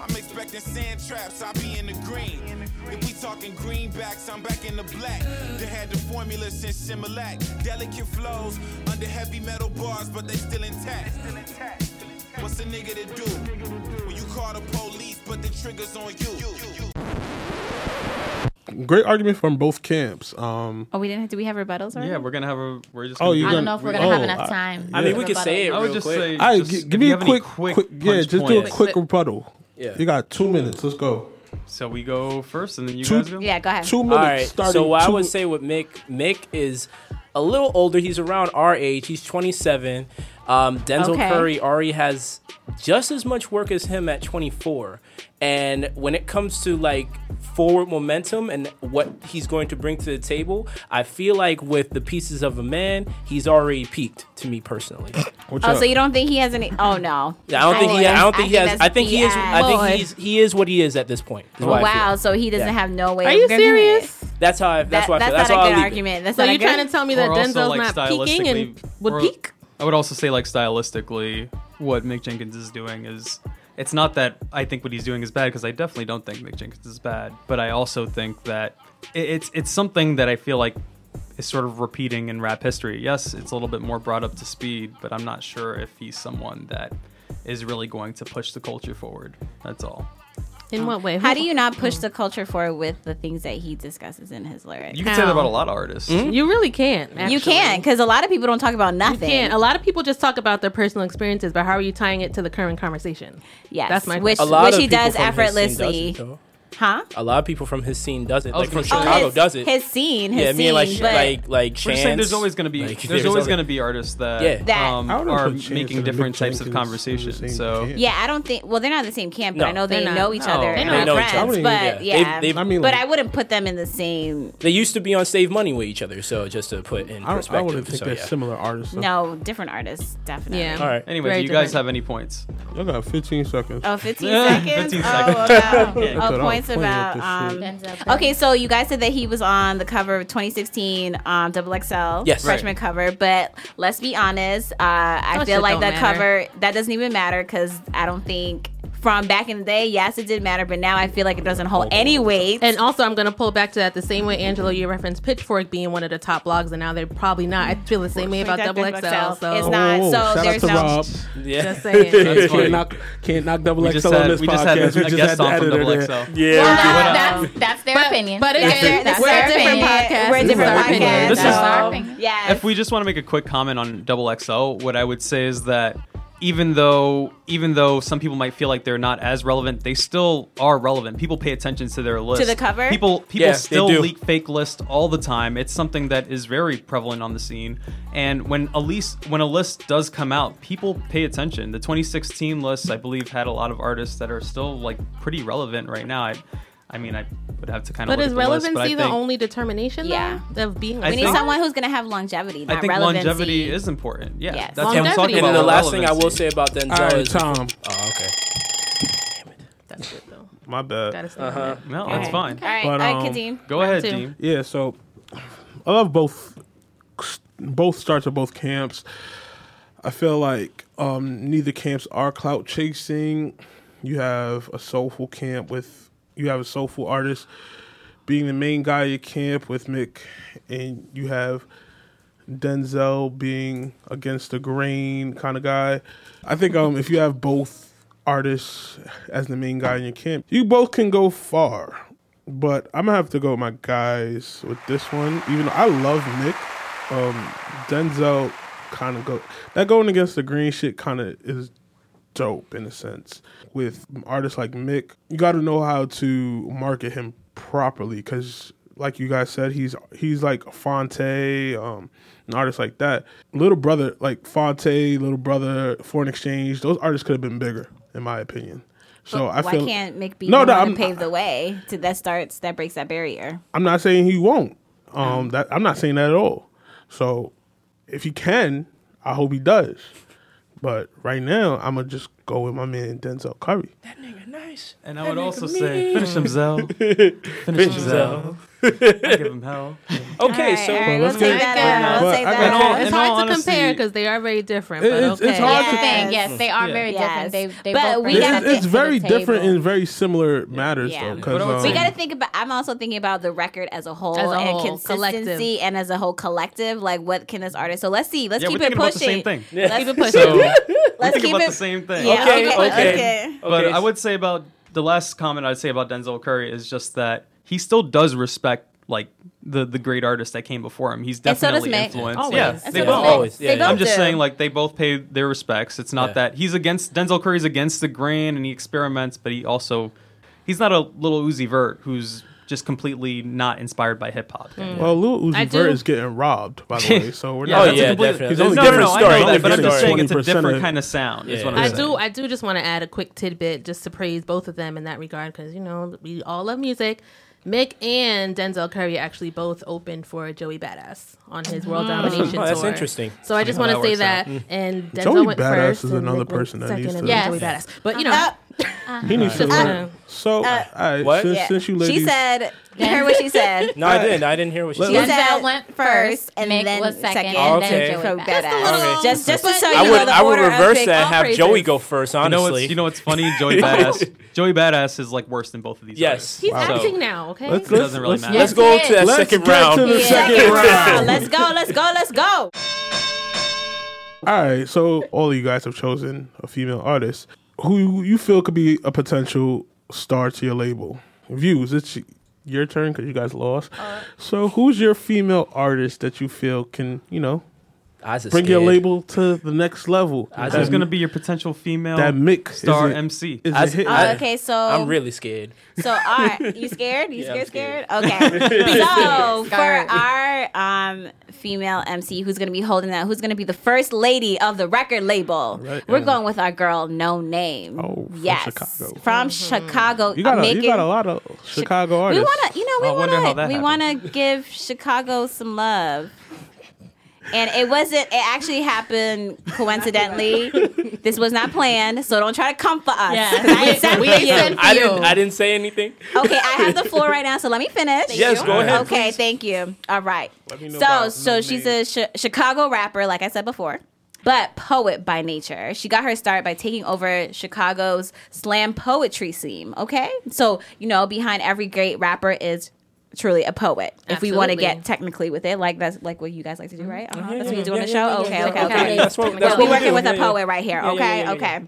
I'm expecting sand traps, I'll be in the green. If we talking greenbacks, I'm back in the black. They had the formula since Similac. Delicate flows under heavy metal bars, but they still intact. What's a nigga to do when you call the police, but the trigger's on you? Great argument from both camps. Um. Oh, we didn't. Have, Do we have rebuttals already? Yeah, we're gonna have a. We're just. Oh, gonna you I gonna- don't know if we're gonna have oh, enough I- time. I mean, we could say it rebuttal. I would just quick. say. All right, just give me a quick, quick, quick, yeah, just do a quick Quick. rebuttal. Yeah. You got two minutes. Let's go. So we go first, and then you Two- guys go. Yeah, go ahead. Two minutes. right. starting So what I would say with Mick, Mick is a little older. He's around our age. He's 27. Um, Denzel Okay. Curry already has just as much work as him at 24. And when it comes to like forward momentum and what he's going to bring to the table, I feel like with the pieces of a man, he's already peaked to me personally. What Oh, y'all- so you don't think he has any? Oh no. Yeah, I don't think he. I don't think he has. I think he is. I think Boy. he's. He is what he is at this point. Oh, wow. feel. So he doesn't Yeah. have no way. Are you serious? That's how. I, that's That, what I feel. that's That's how not a I'll good argument. That's So not a you're good. trying to tell me that Denzel's like, not peaking and stylistically- would peak? I would also say, like stylistically, what Mick Jenkins is doing is. It's not that I think what he's doing is bad because I definitely don't think Mick Jenkins is bad, but I also think that it's it's something that I feel like is sort of repeating in rap history. Yes, it's a little bit more brought up to speed, but I'm not sure if he's someone that is really going to push the culture forward. That's all. In um, what way? How do you not push the culture forward with the things that he discusses in his lyrics? You can say that about a lot of artists. Mm-hmm. You really can't. You actually. can, because a lot of people don't talk about You nothing. can't. A lot of people just talk about their personal experiences, but how are you tying it to the current conversation? Yes, That's my which, which he does from his scene effortlessly. Does it, though. huh? A lot of people from his scene does it. was Like from gonna say- Chicago his, does it. His scene, his yeah, scene, me and like but like like We're Chance. saying there's always going to be like, there's, always going to be artists that, Yeah. That- um, are making different types of Jenkins in conversations. So camp. yeah, I don't think. Well, they're not the same camp, but No. I know they not. know each No. other They and know are each other. friends. But yeah, yeah. They've- I mean, but I wouldn't put them in the same. They used to be on Save Money with each other. So just to put in I, perspective. I wouldn't think so, they're yeah. similar artists. though. No, different artists, definitely. Yeah. All right. anyway, do you guys have any points? I got 15 seconds. Oh, 15 seconds? 15 oh, seconds. Oh, Cut off. Points about. Um, okay, so you guys said that he was on the cover of 2016 um, Double XL Yes. freshman cover, but let's be honest. Uh, I That feel like don't the matter. cover that doesn't even matter because I don't think from back in the day, yes, it did matter, but now I feel like it doesn't hold any weight. And also, I'm going to pull back to that the same way, Angelo, you referenced Pitchfork being one of the top blogs, and now they're probably not. I feel the same way about Double XL. So It's oh, not. Whoa, so shout out there's to no. Rob. Yeah. just saying. Can't knock, can't knock double We XL just on had this we just had podcast. a, we just guest had the on from editor Double there. XL. Yeah. Well, that's that's their But, opinion. but That's again, their- that's we're their a different podcast. We're a different podcast. This is- That's our opinion. yeah. If we just want to make a quick comment on Double XL, what I would say is that even though even though some people might feel like they're not as relevant, they still are relevant. People pay attention to their list. To the cover? People people Yeah, still leak fake lists all the time. It's something that is very prevalent on the scene. And when a list when a list does come out, people pay attention. The 2016 list, I believe, had a lot of artists that are still like pretty relevant right now. I, I mean, I would have to kind of. But is look at the list, relevancy but I the only determination Yeah. though, of being? I we need someone who's going to have longevity, not I think relevancy. longevity is important. Yeah, Yes. that's what I'm Longevity talking And about. then the Well, last thing I will say about Denzel All right, is. Tom. Oh, okay. Damn it. That's good though. My bad. Uh-huh. that. No, All that's right. fine. All right, But, all right, um, Kadeem. Go ahead, two. Dean. Yeah, so I love both both starts of both camps. I feel like um, neither camps are clout chasing. You have a soulful camp with you have a soulful artist being the main guy your camp with Mick, and you have Denzel being against the grain kind of guy. I think um, if you have both artists as the main guy in your camp, you both can go far. But I'm gonna have to go with my guys with this one. Even though I love Nick, um, Denzel kind of go that going against the green shit kind of is dope in a sense. With artists like Mick, you got to know how to market him properly because, like you guys said, he's he's like Phonte, um, an artist like that. Little brother, like Phonte, Little Brother, Foreign Exchange, those artists could have been bigger, in my opinion. So I Why feel can't Mick be No, the no, one I'm- pave the way to that starts that breaks that barrier? I'm not saying he won't. Um, that I'm not saying that at all. So if he can, I hope he does. But right now, I'm gonna just go with my man Denzel Curry. That nigga nice. And I would also say, finish him, Zell. Finish him, Zell. I give him hell. Okay, All so right, all right, let's we'll take that out. We'll take that got- It's all hard to honesty- compare because they are very different. But it's- okay. it's hard That's to- the. Yes, they are Yeah. very Yes. different. They they But both we gotta It's, it's very different table. in very similar matters Yeah. though. But Because I would um, We got to think about. I'm also thinking about the record as a whole As a and consistency, collective. and as a whole collective. Like, what can this artist? So let's see. Let's Yeah, keep it pushing. same thing. Let's Keep it pushing. Let's think keep about it- the same thing. Yeah. Okay, Okay. okay. okay. But I would say about the last comment I'd say about Denzel Curry is just that he still does respect like the the great artists that came before him. He's And so does definitely Mick. influenced. Always. Yeah, And they so both. does Always, yeah, They yeah. both I'm just do. saying, like they both pay their respects. It's not Yeah. that he's against Denzel Curry's against the grain and he experiments, but he also he's not a little Uzi Vert who's just completely not inspired by hip hop. Hmm. well, Lil Uzi I Vert is getting robbed, by the way. So we're Yeah, not. Oh, yeah, complete- definitely. He's It's only a no, no, different no, I story. know that, but I'm just saying it's a different of- kind of sound. Is what I'm I saying. do. I do just want to add a quick tidbit just to praise both of them in that regard because you know we all love music. Mick and Denzel Curry actually both opened for Joey Badass on his World mm. Domination Oh, that's tour. interesting. So I just want how to that say works that. Mm. And Denzel Joey went Badass first. is another person that second, needs to- then Joey Badass. But you know, uh-huh. Uh, He needs to Just learn. wanna- So, all right, What? since, yeah. since you ladies, she said. You heard what she said. No, I didn't. I didn't hear what she Let- She said. let's- said went first, and Mick then was second, second, and and then then Joey Joey Badass. Badass. little- Just, just to but- show you I would, the I would order of reverse pick- that. all Have praises. Joey go first. You know what's you know what's funny? Joey Badass. Joey Badass is like worse than both of these. Yes. artists. he's Wow. acting now. Okay. let's, It let's, doesn't really matter. let's go to that Let's second round. to the Yeah. second round. Let's go. Let's go. Let's go. All right, so all of you guys have chosen a female artist who you feel could be a potential star to your label. Views, it's your turn because you guys lost. Uh, so, who's your female artist that you feel can, you know, Eyes are bring your label to the next level? I That Who's going to be your potential female that Mick star is it, MC? Is I- it hit? I- Oh, okay, so I'm really scared. So, all right, you scared? You Yeah, I'm scared, scared. scared? Okay. so, for our um, female MC who's going to be holding that, who's going to be the first lady of the record label, Right. we're Yeah. going with our girl, Noname. Oh, from yes. Chicago. From Chicago. you got a, making, you got a lot of Chicago We want to, you know, we I wonder how want to, we want to give Chicago some love. And it wasn't. It actually happened coincidentally. this was not planned, so don't try to come for us. Yeah. 'cause I sent We for you. I didn't. I didn't say anything. Okay, I have the floor right now, so let me finish. yes, go ahead. Okay, please. thank you. All right. Let me know So, so she's Name. a Chi- Chicago rapper, like I said before, but poet by nature. She got her start by taking over Chicago's slam poetry scene. Okay, so you know, behind every great rapper is truly a poet. If we want to get technically with it, like that's like what you guys like to do, right? Uh-huh. That's what you do on the yeah, show. yeah, okay, yeah, okay, yeah. okay. That's what- that's we're working with Yeah, a poet right here. Yeah, yeah, Okay, yeah, yeah, okay.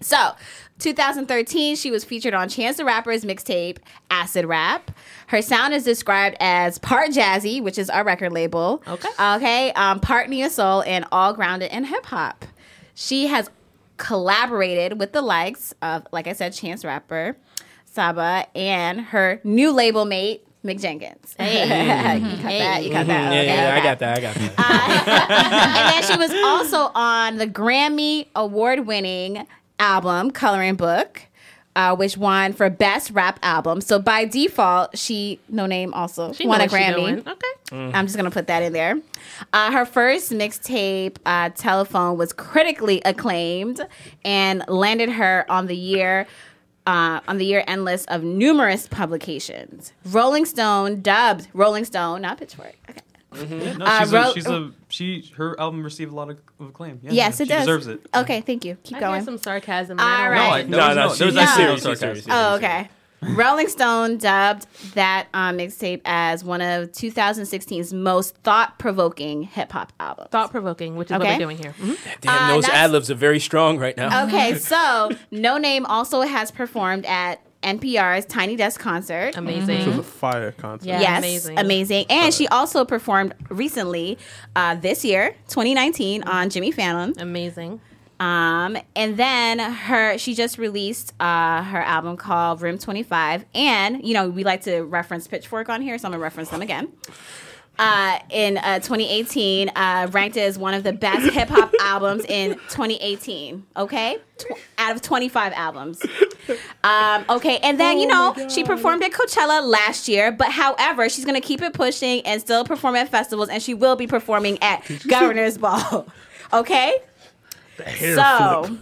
So, 2013, she was featured on Chance the Rapper's mixtape Acid Rap. Her sound is described as part jazzy, which is our record label. Okay. Okay. Um, part neo soul and all grounded in hip hop. She has collaborated with the likes of, like I said, Chance Rapper, Saba, and her new label mate. Mick Jenkins. you cut that. You cut that. Yeah, Okay, yeah, I got that. I got that. and then she was also on the Grammy award winning album Coloring Book. Uh, which won for best rap album. So by default, she Noname also She won a Grammy. doing. Okay. I'm just gonna put that in there. Uh, her first mixtape, uh, "Telephone," was critically acclaimed and landed her on the year uh, on the year end list of numerous publications. Rolling Stone dubbed Rolling Stone, not Pitchfork. Okay. No, Uh, she's, Ro- a, she's a she. Her album received a lot of, of acclaim. Yeah, yes, yeah, it she does. deserves it. Okay, thank you. Keep I going. hear some sarcasm. All right. and I don't right. No, like I, it. there No, was no, no, there was she's- no serious, sarcasm. she's serious. Oh, okay. Rolling Stone dubbed that um, mixtape as one of 2016's most thought-provoking hip hop albums. Thought provoking, which is what Okay. we're doing here. Mhm. Damn, Uh, those that's- ad libs are very strong right now. Okay, so Noname also has performed at NPR's Tiny Desk concert. Amazing. This was Amazing. a fire concert. Yeah. Yes, amazing. amazing. And she also performed recently, uh, this year, 2019, on Jimmy Fallon. Amazing. Um, and then her, she just released uh, her album called Room 25. And, you know, we like to reference Pitchfork on here, so I'm going to reference them again. Uh, in uh, 2018, uh, ranked as one of the best hip hop albums in 2018. Okay, Tw- out of 25 albums. Um, okay, and then you know she performed at Coachella last year, but however, she's gonna keep it pushing and still perform at festivals, and she will be performing at Governor's Ball. Okay, Hair so flip.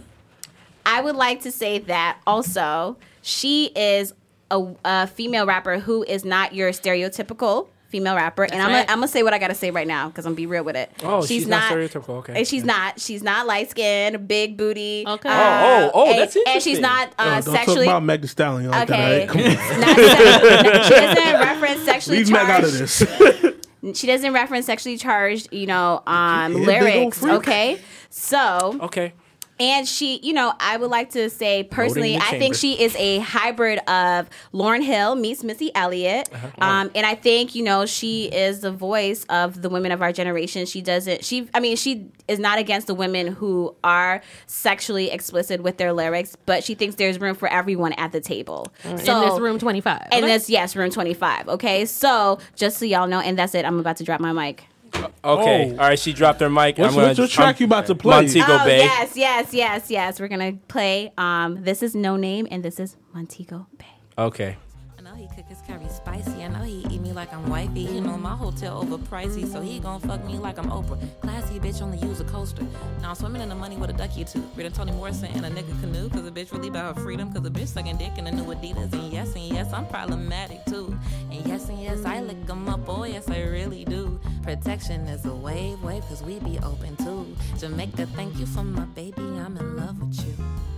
I would like to say that also she is a, a female rapper who is not your stereotypical female rapper, and I'm right. gonna, I'm gonna say what I gotta say right now because I'm gonna be real with it. Oh, she's not stereotypical, okay. and She's not. She's not light skinned, big booty. Okay. uh, Oh, oh, oh, and- that's And she's not Oh, uh, don't sexually. talk about Meg Thee Stallion like Okay, that. All right? Come on. Not se- she doesn't reference sexually Leave Meg out of this. She doesn't reference sexually charged, you know, um, Yeah, big ol' lyrics. Okay, so Okay. And she, you know, I would like to say personally, the I think she is a hybrid of Lauryn Hill meets Missy Elliott. Uh-huh. Um, and I think, you know, she is the voice of the women of our generation. She doesn't, she, I mean, she is not against the women who are sexually explicit with their lyrics, but she thinks there's room for everyone at the table. So, in this room 25. And Okay. this, yes, room 25. Okay. So just so y'all know, and that's it. I'm about to drop my mic. Okay. Oh. All right. She dropped her mic. What's, I'm gonna, what's your track I'm- you about to play? Montego oh, Bay. yes, yes, yes, yes. We're going to play, um, this is Noname and this is Montego Bay. Okay. He cook his curry spicy. I know he eat me like I'm wifey. You know my hotel overpricey, so he gon' fuck me like I'm Oprah. Classy bitch only use a coaster. Now I'm swimming in the money with a ducky or two. Reading Toni Morrison in a nigga canoe, cause a bitch really about her freedom. Cause a bitch sucking dick in a new Adidas. And yes, and yes, I'm problematic too. And yes, and yes, I lick 'em up. Oh, yes, I really do. Protection is a wave, wave, cause we be open too. Jamaica, thank you for my baby. I'm in love with you.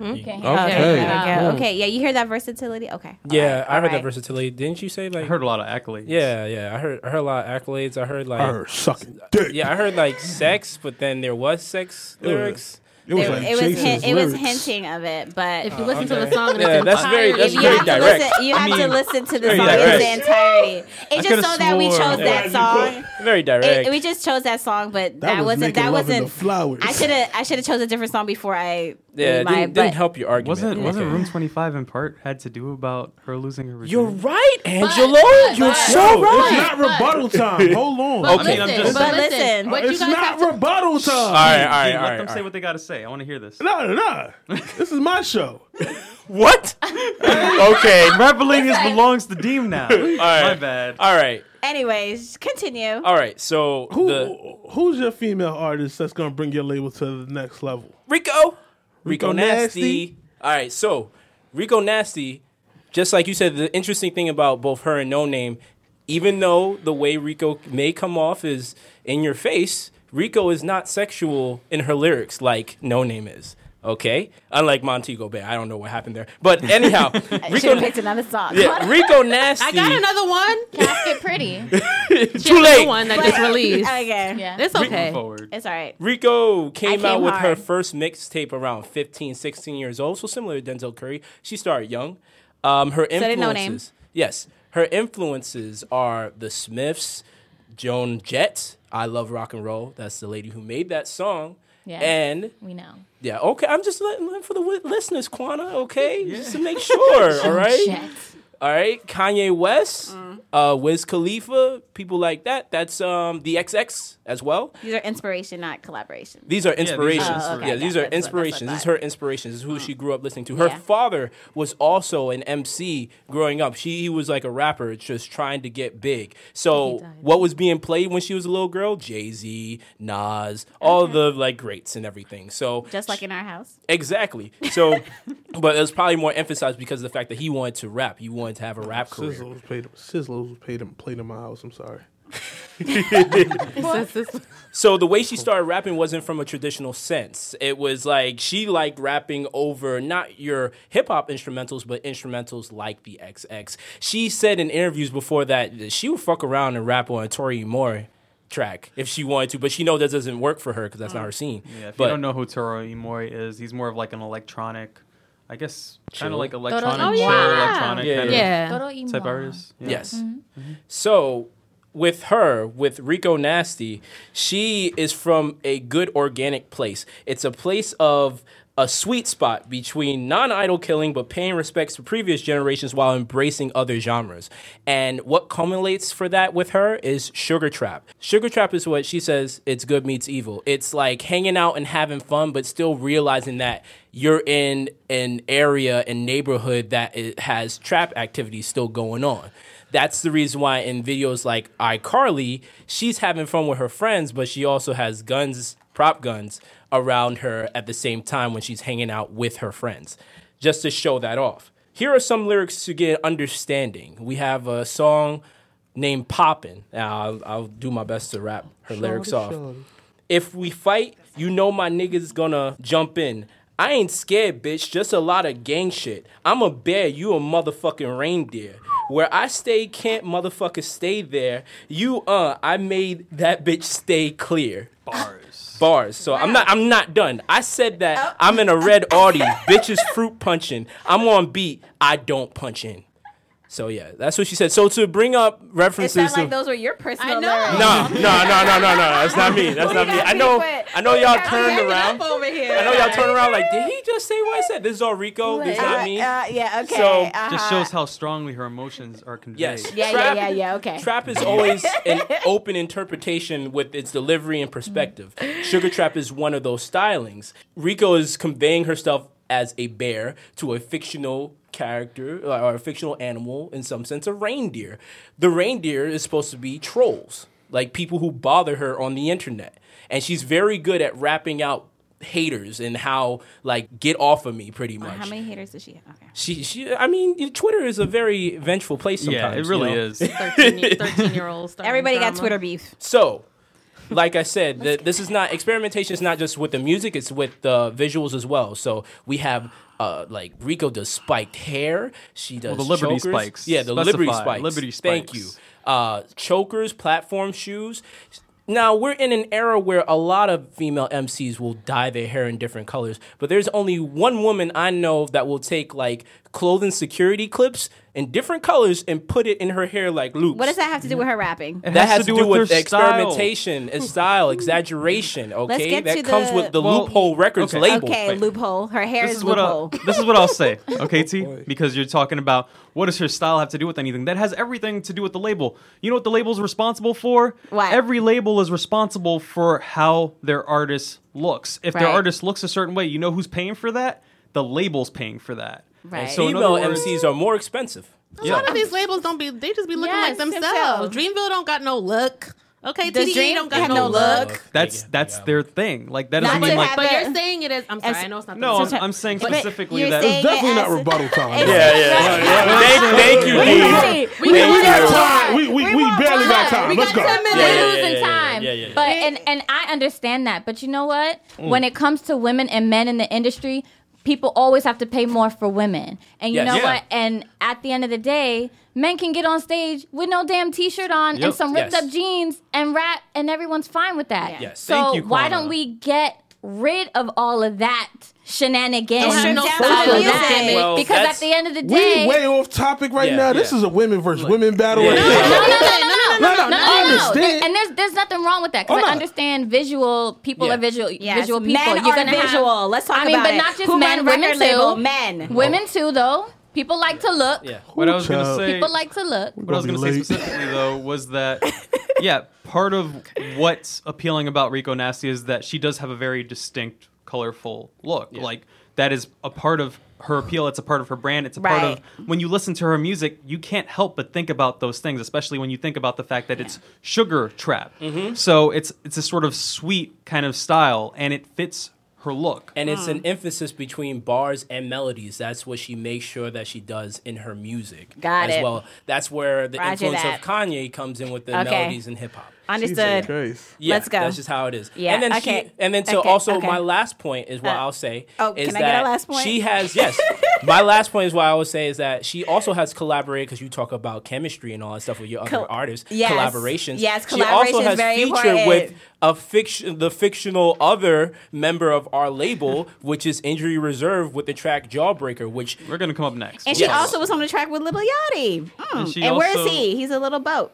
Mm-hmm. Okay. Okay. Okay, okay, cool. okay. Yeah, you hear that versatility? Okay. Yeah, Alright, I heard that versatility. Didn't you say like? I heard a lot of accolades. Yeah, yeah. I heard. I heard a lot of accolades. I heard like. I heard sucking dick. Yeah, I heard like sex, but then there was sex lyrics. It was It, like it was Jason's hin- it was hinting of it, but If you listen to the song, Yeah, its that's very- entirety- that's you very have direct. To listen, you have to listen to the very song in direct. its entirety. It's just coulda so that we chose Yeah, that song. Very direct. It, we just chose that song, but that, was wasn't that wasn't. flowers. I should have I should have chose a different song before I yeah, it my. didn't, but didn't help your argument. Wasn't wasn't Room 25 in part had to do about her losing her virginity? You're right, Angelo. but- You're but- so Yo, right. It's not rebuttal time. Hold on. But Okay, I'm listen, just- but But listen, listen. what you it's guys not have to, rebuttal time. All right, all right, Dude, all let right. them all say right. what they got to say. I want to hear this. No, no, no. This is my show. What? okay. Rappling is belongs to Deem now. My bad. All right. anyways, continue. All right. So Who, the who's your female artist that's gonna bring your label to the next level? Rico. Rico, Rico Nasty. Nasty. All right, so Rico Nasty, just like you said, the interesting thing about both her and Noname, even though the way Rico may come off is in your face, Rico is not sexual in her lyrics like Noname is. Okay, unlike Montego Bay, I don't know what happened there, but anyhow, Rico, picked another song. yeah, Rico Nasty. I got another one. Casket pretty. Too late. one that just released. okay. Yeah. It's okay. Forward. It's all right. Rico came, came out with her first mixtape around 15, 16 years old, so similar to Denzel Curry. She started young. Um, her did Noname. influences, yes, her influences are the Smiths, Joan Jett. I love rock and roll. That's the lady who made that song. Yes. And We know. yeah, okay. I'm just letting letting for the wi- listeners, Quana. Okay, just to make sure. all right. Jet. All right, Kanye West, Mm. uh, Wiz Khalifa, people like that. That's um, the XX as well. These are inspiration, not collaboration. These are inspirations. Oh, okay, yeah, yeah, these are what- what I inspirations. This is thought. her inspirations. This is who she grew up listening to. Her Yeah. father was also an MC growing up. She he was like a rapper, just trying to get big. So what was being played when she was a little girl? Jay Z, Nas, all the like greats and everything. So Just like in our house. exactly. So, but it was probably more emphasized because of the fact that he wanted to rap. He wanted to have a rap career. Sizzle was paid. Sizzle was paid him played in my house. I'm sorry. So the way she started rapping wasn't from a traditional sense. It was like she liked rapping over not your hip hop instrumentals, but instrumentals like the XX. She said in interviews before that she would fuck around and rap on a Tori Moore track if she wanted to, but she know that doesn't work for her because that's not mm. her scene. Yeah, if but you don't know who Toro y Moi is, he's more of like an electronic, I guess, kind of like electronic, Oh, chill, electronic Yeah, kind of yeah. Todo y type moi. artist. Yeah. Yes. Mm-hmm. Mm-hmm. So with her, with Rico Nasty, she is from a good organic place. It's a place of a sweet spot between non-idol killing but paying respects to previous generations while embracing other genres. And what culminates for that with her is Sugar Trap. Sugar Trap is what she says it's good meets evil. It's like hanging out and having fun but still realizing that you're in an area and neighborhood that has trap activities still going on that's the reason why in videos like iCarly, she's having fun with her friends, but she also has guns, prop guns around her at the same time when she's hanging out with her friends, just to show that off. Here are some lyrics to get understanding. We have a song named Poppin'. Now, I'll, I'll do my best to rap her lyrics off. If we fight, you know my niggas gonna jump in. I ain't scared, bitch. Just a lot of gang shit. I'm a bear, you a motherfucking reindeer. Where I stay, can't motherfucker stay there. You, uh, I made that bitch stay clear. Bars. Bars. So I'm not. I'm not done. I said that oh. I'm in a red Audi. Bitches fruit punching. I'm on beat. I don't punch in. So yeah, that's what she said. So to bring up references sounds to like those were your personal I know. no, no, no, no, no, no. That's not me. That's not me. I know. I know y'all turned around. I know y'all turned around like, did he just say what I said? This is all Rico. This is Uh, not me. uh, yeah, okay. So, uh-huh. Just shows how strongly her emotions are conveyed. Yes. Yeah, Trap- yeah, yeah, yeah, okay. Trap is always an open interpretation with its delivery and perspective. Sugar Trap is one of those stylings. Rico is conveying herself as a bear to a fictional character uh, or a fictional animal in some sense a reindeer. The reindeer is supposed to be trolls, like people who bother her on the internet. And she's very good at rapping out haters and how like get off of me pretty much. How many haters does she have? Okay. She, she, I mean, Twitter is a very vengeful place Yeah, sometimes. it really you know? is. 13, 13 year olds. Everybody got Twitter beef. So, like I said, the, this is not experimentation. Is not just with the music; it's with the visuals as well. So we have. Uh, like Rico does spiked hair. She does the Liberty chokers. spikes. Yeah, the Liberty spikes. Liberty spikes. Thank you. Uh, chokers, platform shoes. Now we're in an era where a lot of female MCs will dye their hair in different colors, but there's only one woman I know that will take like clothing security clips in different colors and put it in her hair like loops. What does that have to do with her rapping? It That has, to do, with, her style. experimentation, and style, exaggeration. Okay, that comes the- with the Well, Loophole Records okay. label. Okay, loophole. Her hair This is is what I'll, loophole. this is what I'll say, okay, T? Because you're talking about what does her style have to do with anything? That has everything to do with the label. You know what the label's responsible for? What? Every label is responsible for how their artist looks. If their artist looks a certain way, you know who's paying for that? The label's paying for that. Right. So Female words- MCs are more expensive. A lot of these labels don't be. They just be looking Yes, like themselves. themselves. Dreamville don't got no look. Okay, Does TDE Dream don't got no, no look. look? That's that's their thing. Like that Not doesn't mean like But you're saying it is. I'm sorry, As- I know it's not. the no. same. I'm, I'm saying specifically that saying- Definitely it not as- rebuttal time. yeah, Thank, thank you, Wait, Dee. We, we got time. We, we, we want barely got time. time. We Let's got go. 10 minutes. Yeah, We're yeah, losing yeah, yeah, time. yeah, yeah, yeah. But and and I understand that. But you know what? Mm. When it comes to women and men in the industry, people always have to pay more for women. And you Yes. know Yeah. what? And at the end of the day, men can get on stage with no damn t-shirt on Yep. and some ripped Yes. up jeans and rap and everyone's fine with that. Yes. So Thank you, why don't we get rid of all of that shenanigans? Don't have Strip no down style. the Don't music. damn it. Well, because at the end of the day, We day, way off topic right Yeah, now. This yeah. is a women versus women battle. Yeah. right No, here. no, no, no, no, no, No, no, no, I no, no. And there's there's nothing wrong with that because Oh, I understand visual people Yeah. are visual Yes, visual people. Men You're gonna have- visual. Let's talk I mean, about but it. not just Who men, run women record too. Men. Women too, though. People like to look. Yeah. what I was gonna say. People like to look. What I was Gonna going to be say specifically though was that yeah, part of what's appealing about Rico Nasty is that she does have a very distinct, colorful look. Like that is a part of her appeal. It's a part of her brand. It's a part of when you listen to her music, you can't help but think about those things, especially when you think about the fact that it's sugar trap. Mm-hmm. So it's it's a sort of sweet kind of style, and it fits her look. And it's an mm. emphasis between bars and melodies. That's what she makes sure that she does in her music. Got as it. well. That's where the Roger influence that. of Kanye comes in with the Okay. melodies in hip hop. Understood. Christ. Yeah, Let's go. That's just how it is. Yeah, And then okay. she, and then to Okay, also okay. my last point is what Uh, I'll say. oh, is can I that get a last point? She has yes. my last point is what I would say is that she also has collaborated because you talk about chemistry and all that stuff with your other Col- artists. yes. Collaborations. Yes, She also collaboration is has featured important. with a fiction, the fictional other member of our label, which is Injury Reserve, with the track Jawbreaker, which We're going to come up next. And she Yes. also was on the track with Little Yachty. Mm. And she And where is he? He's a little boat.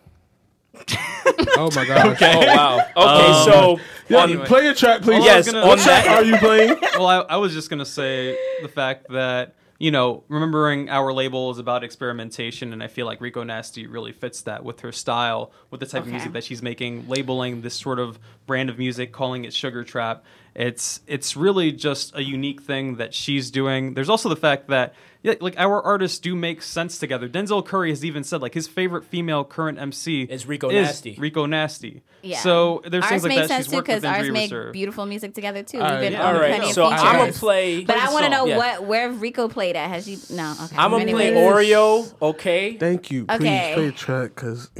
Oh my god. Okay. oh wow. Okay, um, so Yeah, on, play a track, please. All I was Yes, gonna- on What track that- are you playing? well, I, I was just gonna say the fact that you know, remembering our label is about experimentation, and I feel like Rico Nasty really fits that with her style, with the type of music that she's making, labeling this sort of brand of music, calling it Sugar Trap. It's it's really just a unique thing that she's doing. There's also the fact that yeah, like our artists do make sense together. Denzel Curry has even said like his favorite female current MC Is Rico Nasty. Rico Nasty. Yeah. So there's ours things like make that. sense She's too worked with because ours make Reserve. beautiful music together too. All We've been right. on all plenty right. of So features. I'm gonna play. But I want to know Yeah. what where Rico played at. Has she? No. Okay. I'm gonna Anyways. play Oreo. Okay. Thank you. Please Okay. play your track, cause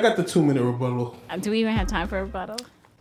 Go ahead. say, I got the two minute rebuttal. Uh, Do we even have time for a rebuttal?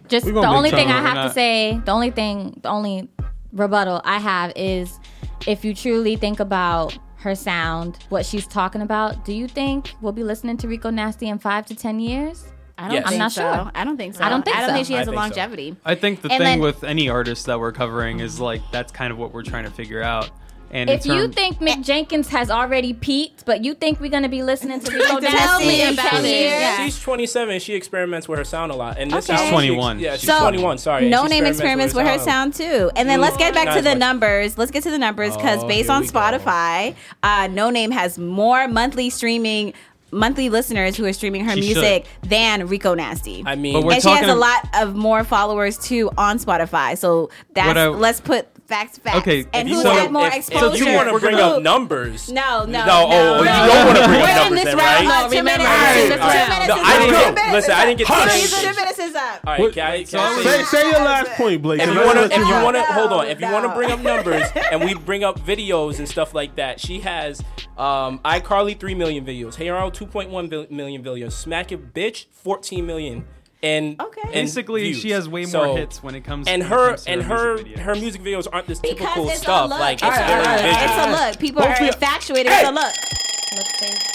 Just We the gonna make only time. thing I We're have not- to say, the only thing, the only rebuttal I have is if you truly think about her sound, what she's talking about, do you think we'll be listening to Rico Nasty in five to ten years? I don't Yes. think I'm not so. sure. I don't think so. I don't think I don't so. think she has I a think so. longevity. I think the And thing then- with any artist that we're covering is like that's kind of what we're trying to figure out. And in If you think Mick Jenkins has already peaked, but you think we're gonna be listening to Rico Tell Nasty me in about 10 it. Yeah. She's 27. She experiments with her sound a lot. And this Okay. album, She's she- 21. Yeah, she's So, 21. Sorry. Noname experiments with her sound too. And then let's get back to the much. numbers. Let's get to the numbers because Oh, based on. Spotify, uh, Noname has more monthly streaming, monthly listeners who are streaming her She music than Rico Nasty. I mean, But we're and she has a lot of more followers too on Spotify. So that's I- let's put facts facts. Okay, and if who's you wanna- had more if, exposure? If you want to We're bring gonna- up numbers. no, no, No, no. oh, you don't want to bring We're up in numbers this then, right? though, Two minutes. Two Two minutes minutes. No, I didn't Two minutes listen, I didn't get up. to Two say- minutes is up. All right, can I, can I Say, say your last point, Blake. if you want to, if you want to, hold on. If you want to bring up numbers and we bring up videos and stuff like that, she has um, iCarly three million videos, Hey Arnold two point one million videos, Smack It Bitch fourteen million, and Okay. and basically views. she has way more So- hits when it comes And when her comes to and her her music videos. her music videos aren't this Because typical it's stuff. look. Like it's, it's a very look. it's a look. People Both are of you- infatuated Hey! with a look.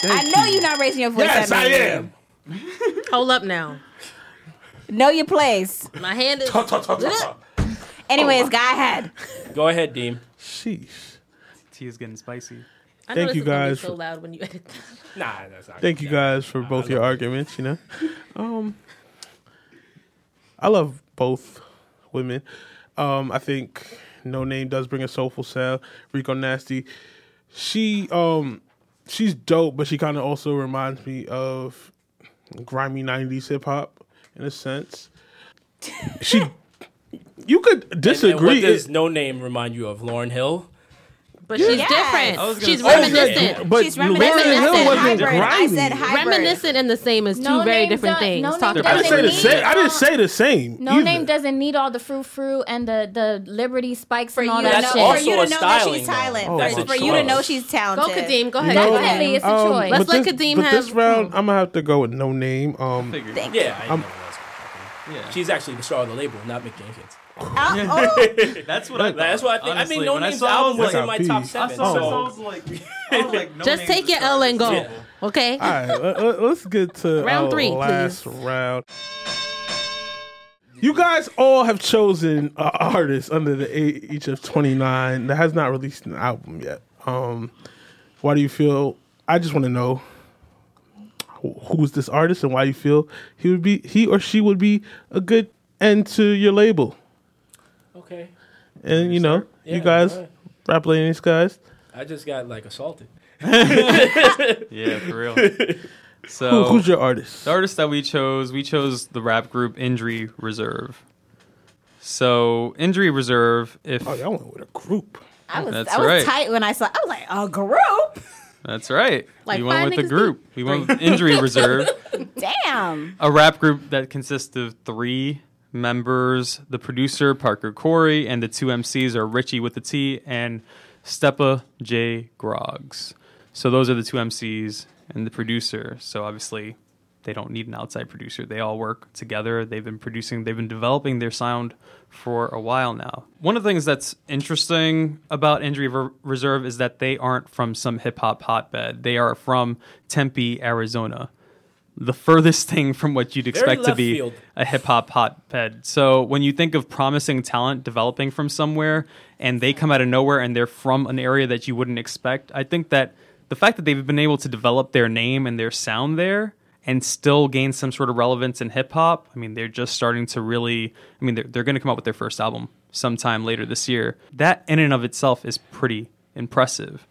I know you're not raising your voice Yes, at I me. am. Hold up now. Know your place. My hand is. Anyways, go ahead. Go ahead, Deem. Sheesh. Tea is getting spicy. I Thank you is gonna be guys so for- loud when you edit. Nah, that's not. Thank you guys for both your arguments. You know, um, I love both women. Um, I think Noname does bring a soulful sound. Rico Nasty, she um, she's dope, but she kind of also reminds me of grimy '90s hip hop in a sense. She, you could And, and disagree. what does Noname remind you of? Lauryn Hill. But she's Yes. different. I was gonna She's say- reminiscent. but She's Lauryn reminiscent. Hill I said wasn't hybrid. I said hybrid. Reminiscent and the same is two No very different does- things. no Talk name I about didn't say the doesn't same. I didn't say the same. No either. name doesn't need all the frou frou and the the Liberty spikes For and you, all to that That's know, shit. for you to know that she's though. talent. Oh, That's for, you to know she's Go talented. Kadeem. Go ahead. Go Definitely, ahead. it's a Um, choice. Let's let Kadeem have. this have- round, I'm gonna have to go with Noname. Um, Thank you. Yeah, I know I'm- what that's Yeah. She's actually the star of the label, not Mick Jenkins. Oh, oh. That's what I. That's what I think. Honestly, I mean, No when Name's saw it, I album was was in my top how seven. I saw this, I So was like, I was like, no Just take the your L and go. label. Okay. All right, let, let, us get to Round our three, last please. round. You guys all have chosen uh, artists under the age of 29 that has not released an album yet. Um, why do you feel? I just want to know who's this artist and why you feel he would be he or she would be a good end to your label. Okay, And you know, Yeah, you guys, alright. rap ladies, guys. I just got like assaulted. Yeah, for real. Who, So who's your artist? The artist that we chose, we chose the rap group Injury Reserve. So Injury Reserve, if Oh, y'all went with a group. I was, That's I was right. tight when I saw. I was like, a group. that's right, Like we went with the niggas group. We went with Injury Reserve, Damn. a rap group that consists of three members: the producer Parker Corey, and the two MCs are Ritchie with the T and Stepa J Groggs. So those are the two MCs and the producer. So obviously they don't need an outside producer. They all work together. They've been producing, they've been developing their sound for a while now. One of the things that's interesting about Injury Ver- Reserve is that they aren't from some hip hop hotbed. They are from Tempe, Arizona. The furthest thing from what you'd expect to be field. a hip hop hotbed. So when you think of promising talent developing from somewhere and they come out of nowhere and they're from an area that you wouldn't expect, I think that the fact that they've been able to develop their name and their sound there and still gain some sort of relevance in hip hop, I mean, they're just starting to really, I mean, they're, they're going to come out with their first album sometime later this year. That in and of itself is pretty impressive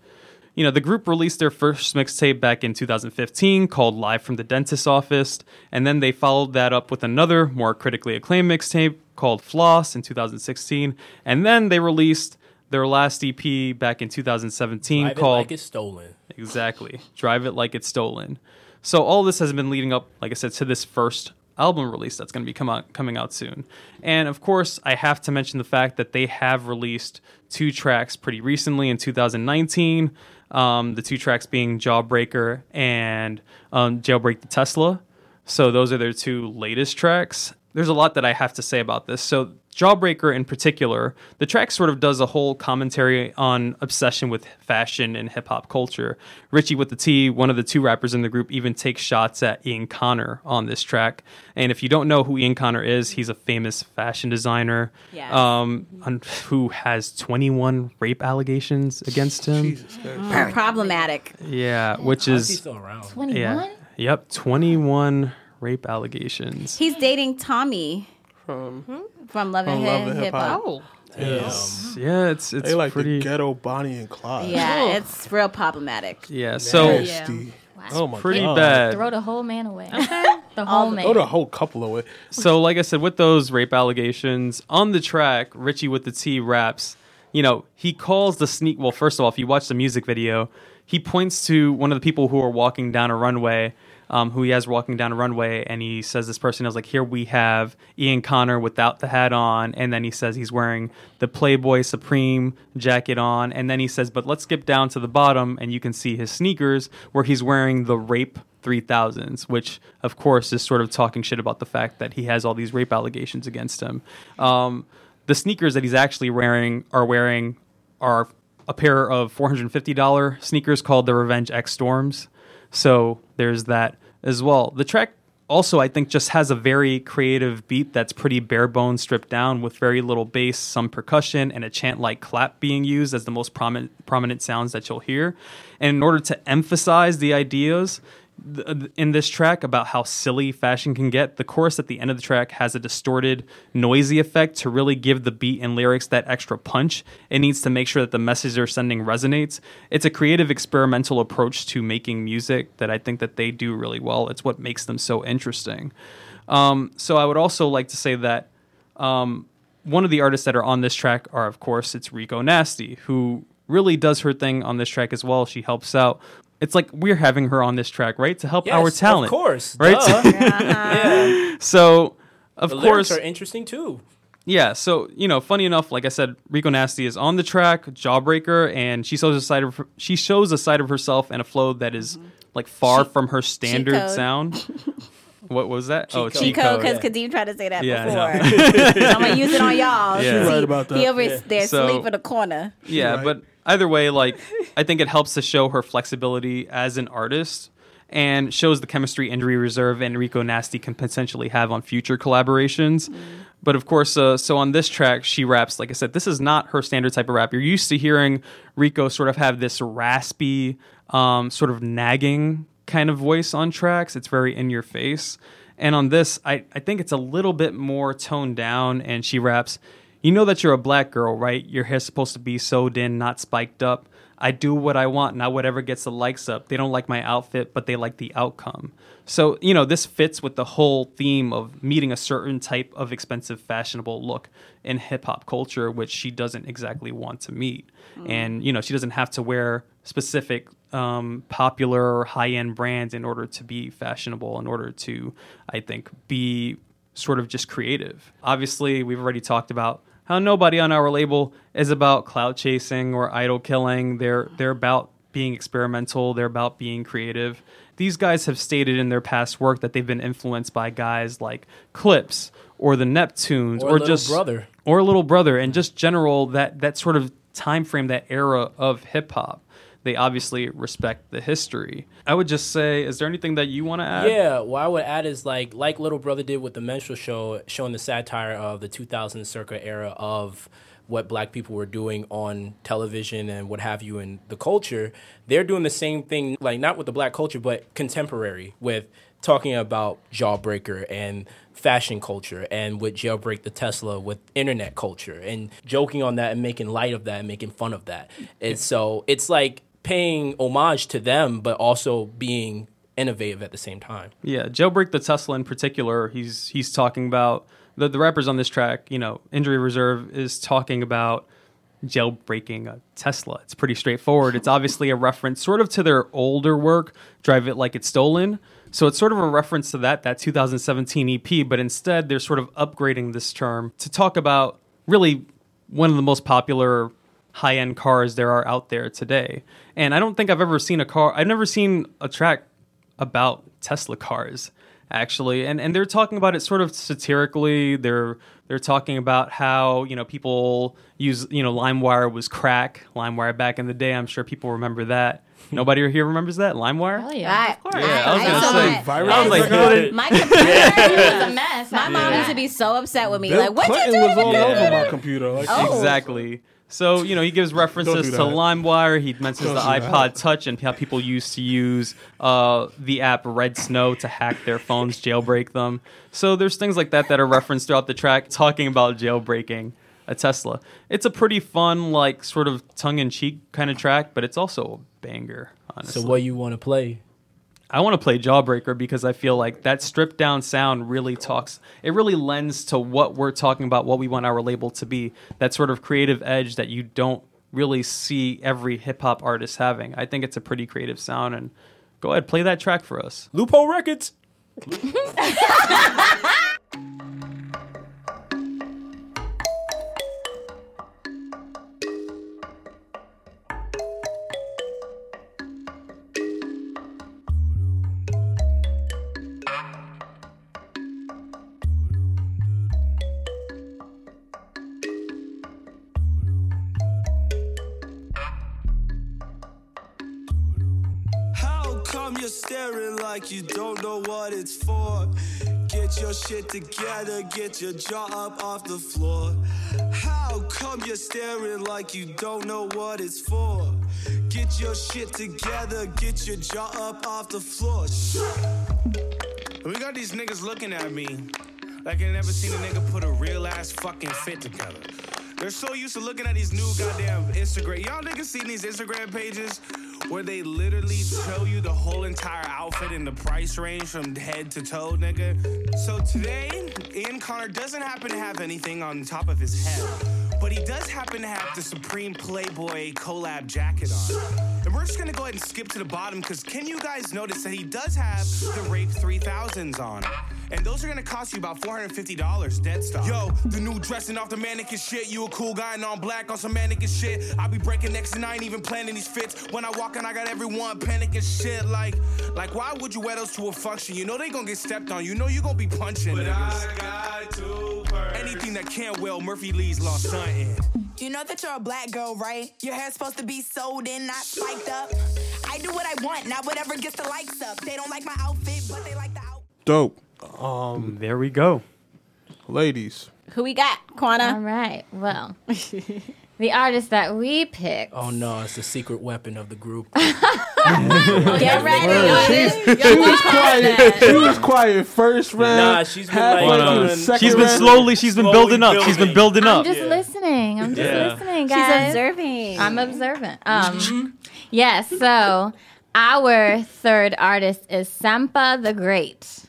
you know, the group released their first mixtape back in 2015 called Live from the Dentist's Office, and then they followed that up with another more critically acclaimed mixtape called Floss in 2016, and then they released their last EP back in 2017 Drive it called like it's stolen. Exactly. Drive it like it's stolen. So all this has been leading up, like I said, to this first album release that's going to be come out, coming out soon. And of course, I have to mention the fact that they have released two tracks pretty recently in 2019. Um, the two tracks being Jawbreaker and um, Jailbreak the Tesla. So those are their two latest tracks. There's a lot that I have to say about this. So, Jawbreaker in particular, the track sort of does a whole commentary on obsession with fashion and hip hop culture. Ritchie with the T, one of the two rappers in the group, even takes shots at Ian Connor on this track. And if you don't know who Ian Connor is, he's a famous fashion designer Yes. um, un- who has 21 rape allegations against him. Jesus Christ. Mm, problematic. Yeah, which How's he is still around? 21? yeah, yep, 21 rape allegations. He's dating Tommy From from Love and From Love Hip and Hip Hip Hop. Hop. Oh, yes. yeah, it's it's They like pretty the ghetto Bonnie and Clyde. Yeah, it's real problematic. yeah. So Nasty. Oh my pretty god. bad. Throw the whole man away. the whole man. Throw the whole couple away. So, like I said, with those rape allegations on the track, Ritchie with the T raps. You know, he calls the sneak. Well, first of all, if you watch the music video, he points to one of the people who are walking down a runway, um, who he has walking down a runway, and he says this person is like, "Here we have Ian Connor without the hat on," and then he says he's wearing the Playboy Supreme jacket on, and then he says, "But let's skip down to the bottom, and you can see his sneakers where he's wearing the rape." 3000s, which of course is sort of talking shit about the fact that he has all these rape allegations against him. Um, the sneakers that he's actually wearing are wearing are a pair of $450 sneakers called the Revenge X Storms. So there's that as well. The track also, I think, just has a very creative beat that's pretty bare bones, stripped down with very little bass, some percussion, and a chant like clap being used as the most prominent, prominent sounds that you'll hear. And in order to emphasize the ideas, in this track about how silly fashion can get. The chorus at the end of the track has a distorted, noisy effect to really give the beat and lyrics that extra punch. It needs to make sure that the message they're sending resonates. It's a creative, experimental approach to making music that I think that they do really well. It's what makes them so interesting. Um, so I would also like to say that um, one of the artists that are on this track are, of course, it's Rico Nasty, who really does her thing on this track as well. She helps out. It's like we're having her on this track, right, to help Yes, our talent, of course. right? Duh. yeah. so, of The course, lyrics are interesting too. yeah. So you know, funny enough, like I said, Rico Nasty is on the track, Jawbreaker, and she shows a side of her, she shows a side of herself and a flow that is mm-hmm. like far from her standard sound. what was that? oh, code. cheat Chico, because yeah. Kadeem tried to say that Yeah, before. I'm gonna use it on y'all. Yeah. since Right he, about that. He over Yeah. there So- asleep in the corner. Yeah, Right. but either way, like I think it helps to show her flexibility as an artist and shows the chemistry Injury Reserve and Rico Nasty can potentially have on future collaborations. But of course, uh, so on this track, she raps. Like I said, this is not her standard type of rap. You're used to hearing Rico sort of have this raspy, um, sort of nagging kind of voice on tracks. It's very in your face. And on this, I, I think it's a little bit more toned down, and she raps, You know that you're a black girl, right? Your hair's supposed to be sewed in, not spiked up. I do what I want, not whatever gets the likes up. They don't like my outfit, but they like the outcome. So, you know, this fits with the whole theme of meeting a certain type of expensive, fashionable look in hip hop culture, which she doesn't exactly want to meet. And, you know, she doesn't have to wear specific um, popular high end brands in order to be fashionable, in order to, I think, be sort of just creative. Obviously, we've already talked about how nobody on our label is about clout chasing or idol killing. They're they're about being experimental. They're about being creative. These guys have stated in their past work that they've been influenced by guys like Clipse or the Neptunes Or or, just Brother. or Little Brother and just general that that sort of time frame, that era of hip hop. They obviously respect the history. I would just say, is there anything that you want to add? Yeah, what I would add is like like Little Brother did with the Minstrel Show, showing the satire of the 2000 circa era of what black people were doing on television and what have you in the culture. They're doing the same thing, like not with the black culture, but contemporary with talking about Jawbreaker and fashion culture and with Jailbreak the Tesla with internet culture and joking on that and making light of that and making fun of that. and so it's like paying homage to them, but also being innovative at the same time. Yeah, Jailbreak the Tesla in particular, he's he's talking about the the rappers on this track. You know, Injury Reserve is talking about jailbreaking a Tesla. It's pretty straightforward. It's obviously a reference sort of to their older work, Drive It Like It's Stolen. So it's sort of a reference to that that 2017 EP, but instead they're sort of upgrading this term to talk about really one of the most popular high-end cars there are out there today. And I don't think I've ever seen a car I've never seen a track about Tesla cars. actually, and and they're talking about it sort of satirically. They're they're talking about how you know people use you know LimeWire was crack. LimeWire back in the day, I'm sure people remember that. Nobody here remembers that LimeWire. Oh yeah. of course. Yeah, I was gonna say. that. Viral. I was like, Viral. My computer was a mess. My mom used to be so upset with me. Bill like, what Clinton you do? was all over my computer. Like, Oh. Exactly. So you know he gives references Don't to. LimeWire. He mentions the do that. iPod Touch and how people used to use uh, the app redsn0w to hack their phones, jailbreak them. So there's things like that that are referenced throughout the track, talking about jailbreaking a Tesla. It's a pretty fun, like sort of tongue-in-cheek kind of track, but it's also a banger. Honestly, So what you want to play? I want to play Jawbreaker because I feel like that stripped down sound really talks. It really lends to what we're talking about, what we want our label to be. That sort of creative edge that you don't really see every hip hop artist having. I think it's a pretty creative sound. And go ahead, play that track for us. Loophole Records. staring like you don't know what it's for? Get your shit together, get your jaw up off the floor. How come you're staring like you don't know what it's for? Get your shit together, get your jaw up off the floor. We got these niggas looking at me like I never seen a nigga put a real ass fucking fit together. They're so used to looking at these new goddamn Instagram. Y'all niggas seen these Instagram pages where they literally show you the whole entire outfit and the price range from head to toe, nigga. So today, Ian Connor doesn't happen to have anything on top of his head, but he does happen to have the Supreme Playboy collab jacket on. And we're just gonna go ahead and skip to the bottom because can you guys notice that he does have the Rape 3000s on? And those are gonna cost you about $450 dead stock. Yo, the new dressing off the mannequin shit. You a cool guy and all black on some mannequin shit. I be breaking necks and I ain't even planning these fits. When I walk in, I got everyone panicking shit. Like, like why would you wear those to a function? You know they gonna get stepped on. You know you gonna be punching. But I got two Anything that can't well, Murphy Lee's lost son in. You know that you're a black girl, right? Your hair's supposed to be sewed in, not spiked up. I do what I want, not whatever gets the likes up. They don't like my outfit, but they like the outfit. dope. There we go. Ladies. Who we got, Quana? All right. Well, the artist that we picked. Oh no, it's the secret weapon of the group. Get ready. She was quiet. She was quiet first round. Nah, she's been halfway like- through the second She's been round. slowly. She's been Slowly building up. She's been building. building I'm up. just listening. I'm just Yeah. listening, She's guys. observing. I'm observant. Um, yes. So our third artist is Sampa the Great.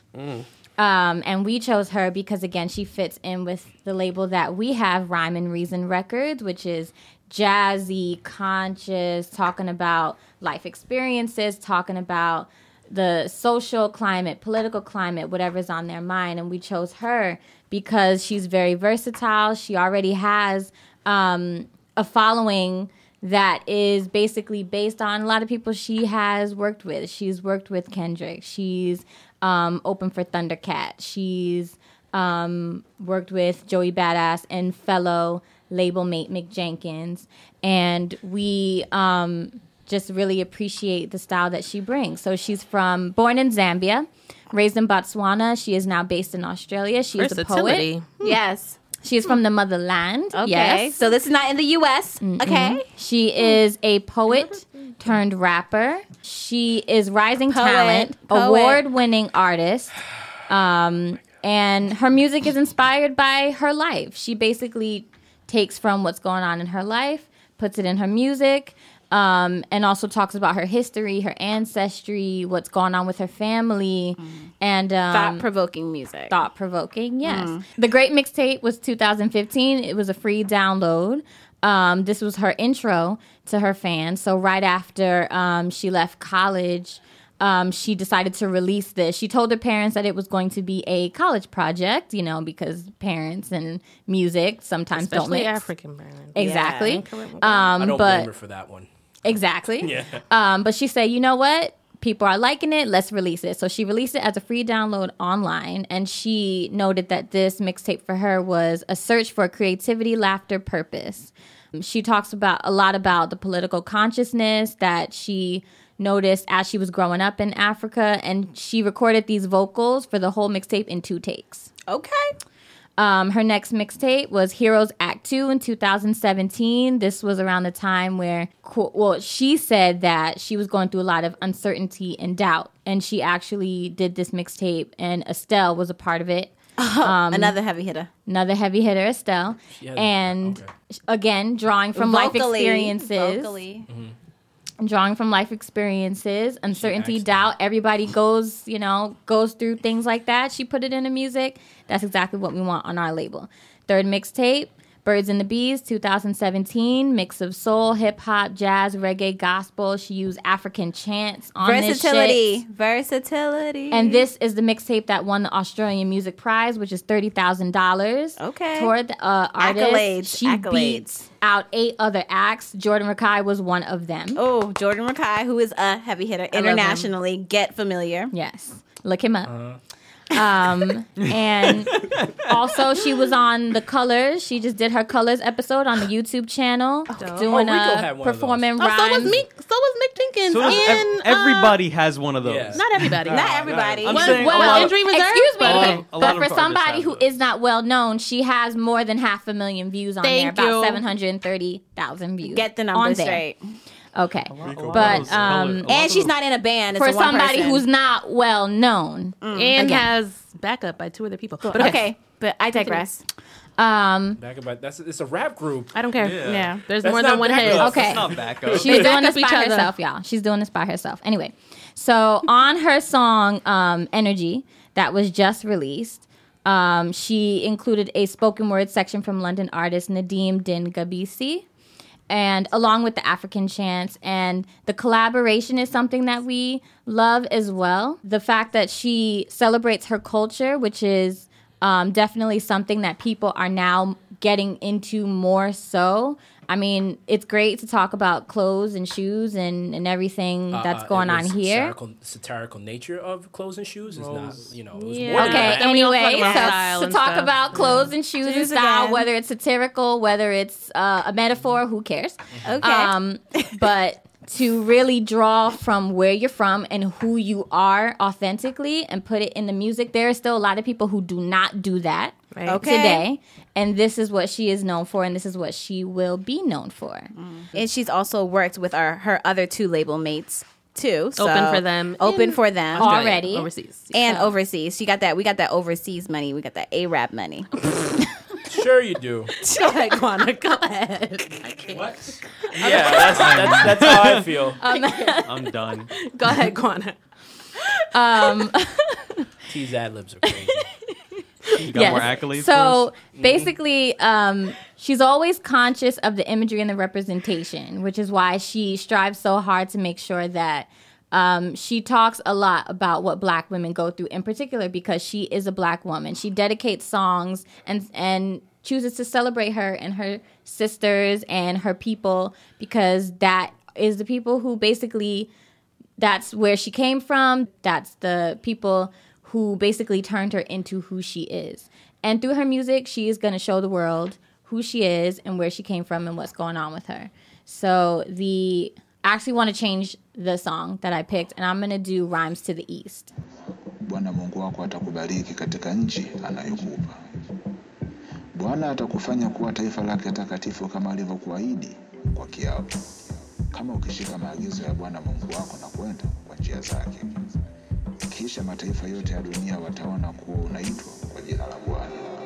Um, and we chose her because again, she fits in with the label that we have, Rhyme and Reason Records, which is jazzy, conscious, talking about life experiences, talking about the social climate, political climate, whatever's on their mind. And we chose her because she's very versatile. She already has um, a following that is basically based on a lot of people she has worked with. She's worked with Kendrick. She's um, open for Thundercat. She's um, worked with Joey Badass and fellow label mate Mick Jenkins. And we um, just really appreciate the style that she brings. So she's from, born in Zambia, raised in Botswana. She is now based in Australia. She is a poet. Versatility. Yes. She is from the motherland. Okay. Yes. So this is not in the U.S. Okay. She is a poet turned rapper. She is rising Poet, talent, poet. award winning artist. Um, and her music is inspired by her life. She basically takes from what's going on in her life, puts it in her music, um, and also talks about her history, her ancestry, what's going on with her family, and um, Thought provoking music. thought provoking. Yes. The Great Mixtape was 2015. It was a free download. Um, this was her intro to her fans. So right after um, she left college, um, she decided to release this. She told her parents that it was going to be a college project, you know, because parents and music sometimes don't Especially mix. African parents. Exactly. incorrect. Um, I don't but blame her for that one. Exactly. Yeah. Um, but she said, you know what? People are liking it. Let's release it. So she released it as a free download online, and she noted that this mixtape for her was a search for creativity, laughter, purpose. She talks about a lot about the political consciousness that she noticed as she was growing up in Africa, and she recorded these vocals for the whole mixtape in two takes. Okay. Um, her next mixtape was Heroes Act Two in 2017. This was around the time where, well, she said that she was going through a lot of uncertainty and doubt, and she actually did this mixtape, and Estelle was a part of it. Um, Another heavy hitter. Another heavy hitter, Estelle, has- and okay. again drawing from life Vocally- experiences Vocally. Drawing from life experiences, uncertainty, doubt. Everybody goes, you know, goes through things like that. She put it into music. That's exactly what we want on our label. Third mixtape, Birds and the Bees, 2017, mix of soul, hip hop, jazz, reggae, gospel. She used African chants on this shit. Versatility. Versatility. And this is the mixtape that won the Australian Music Prize, which is thirty thousand dollars. Okay. Toward the uh, artist, Accolades, she accolades. beat out eight other acts. Jordan Rakei was one of them. Oh, Jordan Rakei, who is a heavy hitter him. internationally. Get familiar. Yes, look him up. Uh-huh. Um, and also she was on the Colors. She just did her Colors episode on the YouTube channel, doing Oh, a had performing Oh, so was rhymes. Meek. So was Mick Jenkins. So does ev- in, uh, everybody has one of those. Yeah. not everybody. Not everybody. I'm Well, saying well, a lot of- injury reserve. Excuse me, but- but, of- but for somebody have who those. is not well known, she has more than half a million views on Thank there, about seven hundred thirty thousand views. Get the on numbers there. Straight. Okay, lot but um, color- And she's those- not in a band. It's for a one somebody person. who's not well known, and Again. has backup by two other people. But okay. okay, but I digress. um, Back about that's it's a rap group. I don't care. Yeah. Yeah. There's That's more not than one backup. hit. That's Okay. Not backup. She's They back doing up this each by other. herself, y'all. She's doing this by herself. Anyway, so on her song um, "Energy" that was just released, um, she included a spoken word section from London artist Nadeem Din-Gabisi, and along with the African chants. And the collaboration is something that we love as well. The fact that she celebrates her culture, which is um, definitely something that people are now getting into more so. I mean, it's great to talk about clothes and shoes and, and everything that's Uh, going it on was here. Satirical, satirical nature of clothes and shoes is not, you know, it was Yeah. more Okay, that. Then we anyway, talk so to talk stuff. about clothes and shoes and style, again. whether it's satirical, whether it's uh, a metaphor, who cares? Okay. Um, but to really draw from where you're from and who you are authentically and put it in the music, there are still a lot of people who do not do that Right. Okay. today. And this is what she is known for, and this is what she will be known for. Mm-hmm. and she's also worked with our her other two label mates too. So Open for them Open for them. Australia, Already. overseas. and overseas. She got that. We got that overseas money. We got that Arab money. Sure, you do. Go ahead, Guana. Go ahead. I can't. Yeah, that's, that's, that's how I feel. Um, I'm done. Go ahead, Guana. Um, T's ad libs are crazy. You got more accolades. So us? basically, um, she's always conscious of the imagery and the representation, which is why she strives so hard to make sure that um, she talks a lot about what Black women go through, in particular because she is a Black woman. She dedicates songs and and chooses to celebrate her and her sisters and her people because that is the people who basically that's where she came from. That's the people who basically turned her into who she is. And through her music, she is going to show the world who she is and where she came from and what's going on with her. So the I actually want to change the song that I picked and I'm going to do Rhymes to the East. Bwana Mungu wako atakubariki katika nchi anayokupa. Bwana atakufanya kuwa taifa lake takatifu kama alivyokuahidi kwa kiapo, kama ukishika maagizo ya Bwana Mungu wako na kwenda kwa njia zake. Kisha mataifa yote ya dunia wataona kuwa unaitwa kwa jina la Bwana.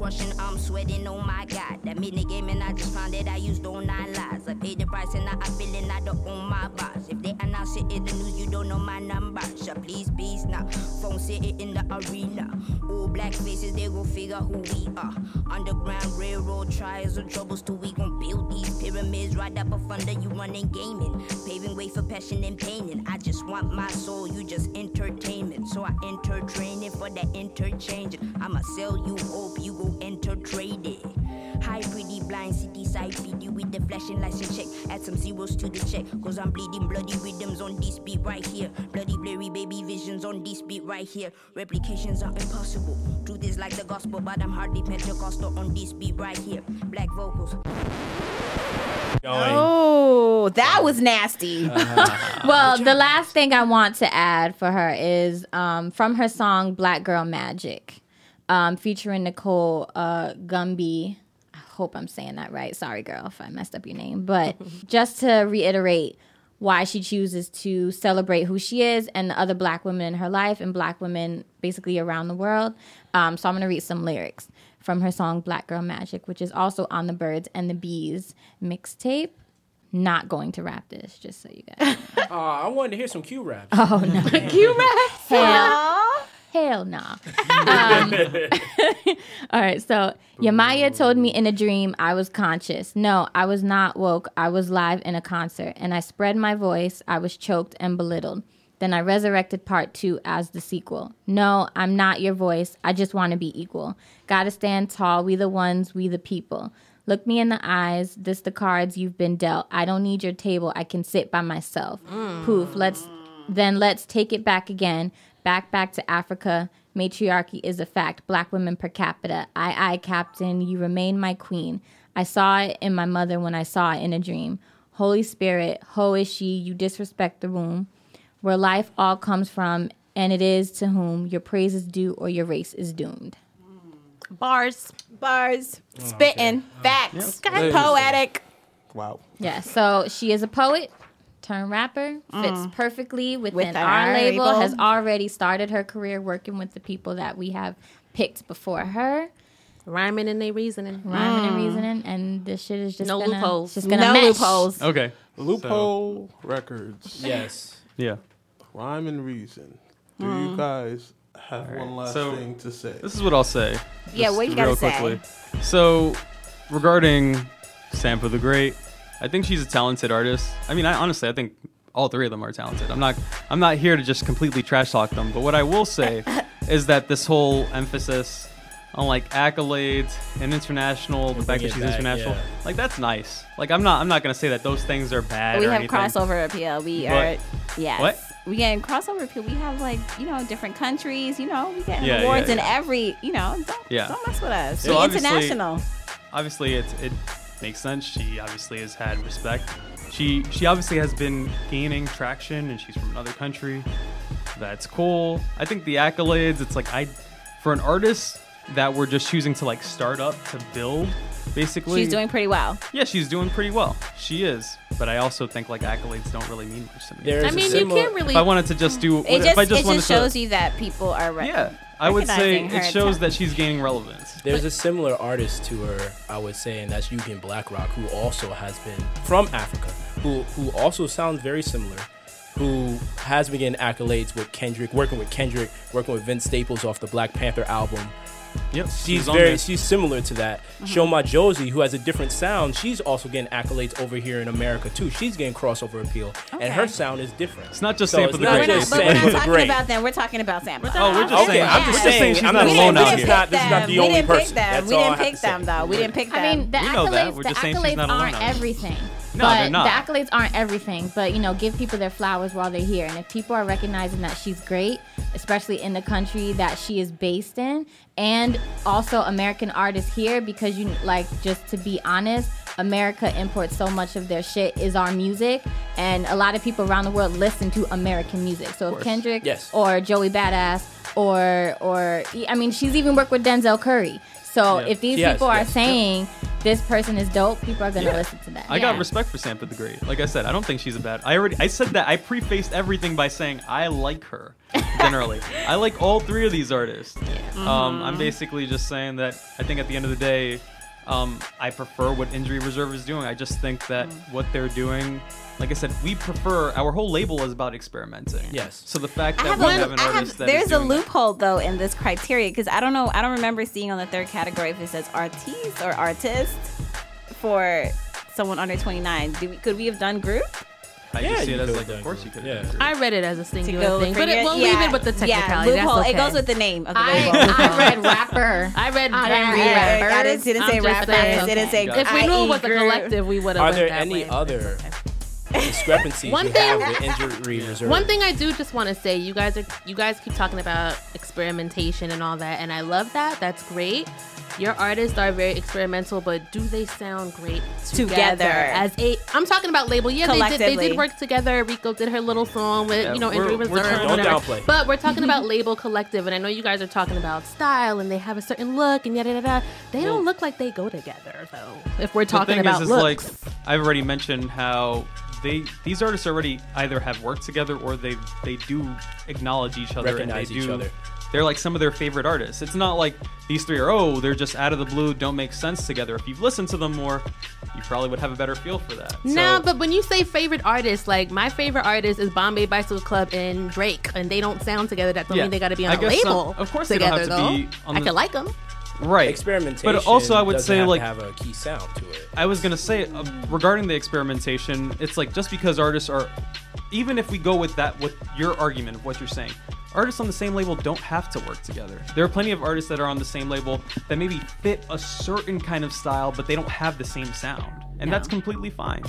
Crushing, I'm sweating, oh my god. That mini game and I just found that I used all nine lies. I paid the price and now I'm feeling I don't own my boss. If they announce it in the news, you don't know my number. So please, please now. microphone sitting in the arena. All black faces, they gon' figure who we are. Underground railroad trials and troubles till we gon' build these pyramids right up up under you running gaming. Paving way for passion and pain. And I just want my soul, you just entertainment. So I enter training for the interchange. I'ma sell you hope, you go enter trade. High pretty blind city side feed you with the flashing license check. Add some zeros to the check. Cause I'm bleeding bloody rhythms on this beat right here. Bloody blurry baby visions on this beat right here. Replications are impossible. Truth is like the gospel, but I'm hardly Pentecostal on this beat right here. Black vocals. Oh, that was nasty. Uh-huh. well, the last thing I want to add for her is um, from her song "Black Girl Magic," um, featuring Nicole uh, Gumby. I hope I'm saying that right. Sorry, girl, if I messed up your name. But just to reiterate why she chooses to celebrate who she is and the other Black women in her life and Black women basically around the world. Um, so I'm going to read some lyrics from her song "Black Girl Magic," which is also on the Birds and the Bees mixtape. Not going to rap this, just so you guys. know. Aw, I wanted to hear some Q raps. Oh no, Q rap. Hell, hell no. Um, all right, so Yemaya told me in a dream I was conscious. No, I was not woke. I was live in a concert, and I spread my voice. I was choked and belittled. Then I resurrected part two as the sequel. No, I'm not your voice. I just want to be equal. Gotta stand tall. We the ones, we the people. Look me in the eyes. This the cards you've been dealt. I don't need your table. I can sit by myself. Poof. Let's then let's take it back again. Back back to Africa. Matriarchy is a fact. Black women per capita. I I captain. You remain my queen. I saw it in my mother when I saw it in a dream. Holy Spirit, ho is she. You disrespect the womb where life all comes from, and it is to whom your praise is due or your race is doomed. Bars. Bars. Oh, Spitting. Oh. Facts. Poetic. Wow. Yeah, so she is a poet turned rapper, fits mm. perfectly within Within our, our label, label. has already started her career working with the people that we have picked before her, Rhyming and they reasoning. rhyming and mm. reasoning, and this shit is just No gonna, loopholes. Just gonna No mesh. loopholes. Okay. Loophole Records. Yes. Yeah. Rhyme and reason. Do you mm. guys have one last so- thing to say? This is what I'll say. Yeah, just what you real gotta say? quickly. So, regarding Sampa the Great, I think she's a talented artist. I mean, I honestly, I think all three of them are talented. I'm not, I'm not here to just completely trash talk them. But what I will say is that this whole emphasis on like accolades and international, the fact that she's back, international, yeah. like that's nice. Like I'm not, I'm not gonna say that those things are bad. We or have anything. crossover appeal. We But- are yes. What? We get crossover appeal. We have like you know different countries. You know we get Yeah, awards yeah, in every. You know don't Yeah. don't mess with us. So we obviously- international. obviously it's it makes sense. She obviously has had respect. She she obviously has been gaining traction, and she's from another country. That's cool. I think the accolades. It's like I, for an artist that we're just choosing to like start up to build, basically. She's doing pretty well. Yeah, she's doing pretty well. She is. But I also think like accolades don't really mean much to me. There's I a mean, you can't really. if I wanted to just do, It if just, I just it wanted just to, shows you that people are re- yeah, I would say it shows that she's gaining relevance. There's a similar artist to her, I would say, and that's Yugen Blakrok, who also has been from Africa, who who also sounds very similar, who has been getting accolades with Kendrick, working with Kendrick, working with Vince Staples off the Black Panther album. Yep, She's on very there. she's similar to that. Mm-hmm. Sho Madjozi, who has a different sound, she's also getting accolades over here in America too. She's getting crossover appeal, and her sound is different. It's not just So Sampa it's the Great. We're not, but we're not talking Great. about them. We're talking about Sampa. Oh, we're just Okay, saying. I'm we're just just saying, she's I'm not not alone saying out this here. is not- this is not the we only didn't person. Pick them. That's we didn't pick them though. We didn't pick them. I mean, the accolades, the just saying she's accolades aren't everything. No, but they're not. the accolades aren't everything. But you know, give people their flowers while they're here. And if people are recognizing that she's great, especially in the country that she is based in, and also American artists here, because you like just to be honest, America imports so much of their shit is our music, and a lot of people around the world listen to American music. So if Kendrick Yes. or Joey Badass or or I mean, she's even worked with Denzel Curry. So Yeah. if these Yes, people are yes. saying this person is dope, people are gonna Yeah. listen to that. I got respect for Sampa the Great. Like I said, I don't think she's a bad. I already I said that. I prefaced everything by saying I like her. Generally, I like all three of these artists. Um, I'm basically just saying that I think at the end of the day, Um, I prefer what Injury Reserve is doing. I just think that Mm. what they're doing, like I said, we prefer. Our whole label is about experimenting. Yes. So the fact that have we a, have an I have- artist that is there's a doing that- loophole though in this criteria because I don't know. I don't remember seeing on the third category if it says artiste or artist for someone under 29. Do we, could we have done group? I Yeah, just see it as like, of course you could. Yeah. have I read it as a singular thing, but it, it? we'll Yeah. leave it with the Yeah, technicality. That's loophole. okay. It goes with the name of the I, label. I read rapper. I read I Henry read Rappers. Got it. Didn't say I'm just rappers. saying. Didn't say If we knew it was a collective, we would have. Are there any other discrepancies One you thing- have with injury reserve? One thing I do just want to say, you guys are you guys keep talking about experimentation and all that, and I love that. That's great. Your artists are very experimental, but do they sound great together? Together. As a, I'm talking about label. Yeah, they did. They did work together. Rico did her little song with Yeah, you know we're- Injury we're Reserve. Don't downplay. But we're talking about label collective, and I know you guys are talking about style, and they have a certain look, and yada yada. yada. They don't look like they go together though. If we're the talking thing about is, is looks. like I've already mentioned how they these artists already either have worked together or they they do acknowledge each other Recognize and they each do. other. They're like some of their favorite artists. It's not like these three are oh they're just out of the blue, don't make sense together. If you've listened to them more, you probably would have a better feel for that. No, So- but when you say favorite artists, like my favorite artist is Bombay Bicycle Club and Drake, and they don't sound together. That don't Yeah. mean they got to be on I a guess some- label. of course they don't together, have to though. be on I the- can like them. Right experimentation? But also, I would say have like have a key sound to it. I was gonna say uh, regarding the experimentation, it's like just because artists are, even if we go with that, with your argument of what you're saying, artists on the same label don't have to work together. There are plenty of artists that are on the same label that maybe fit a certain kind of style, but they don't have the same sound, and No. that's completely fine.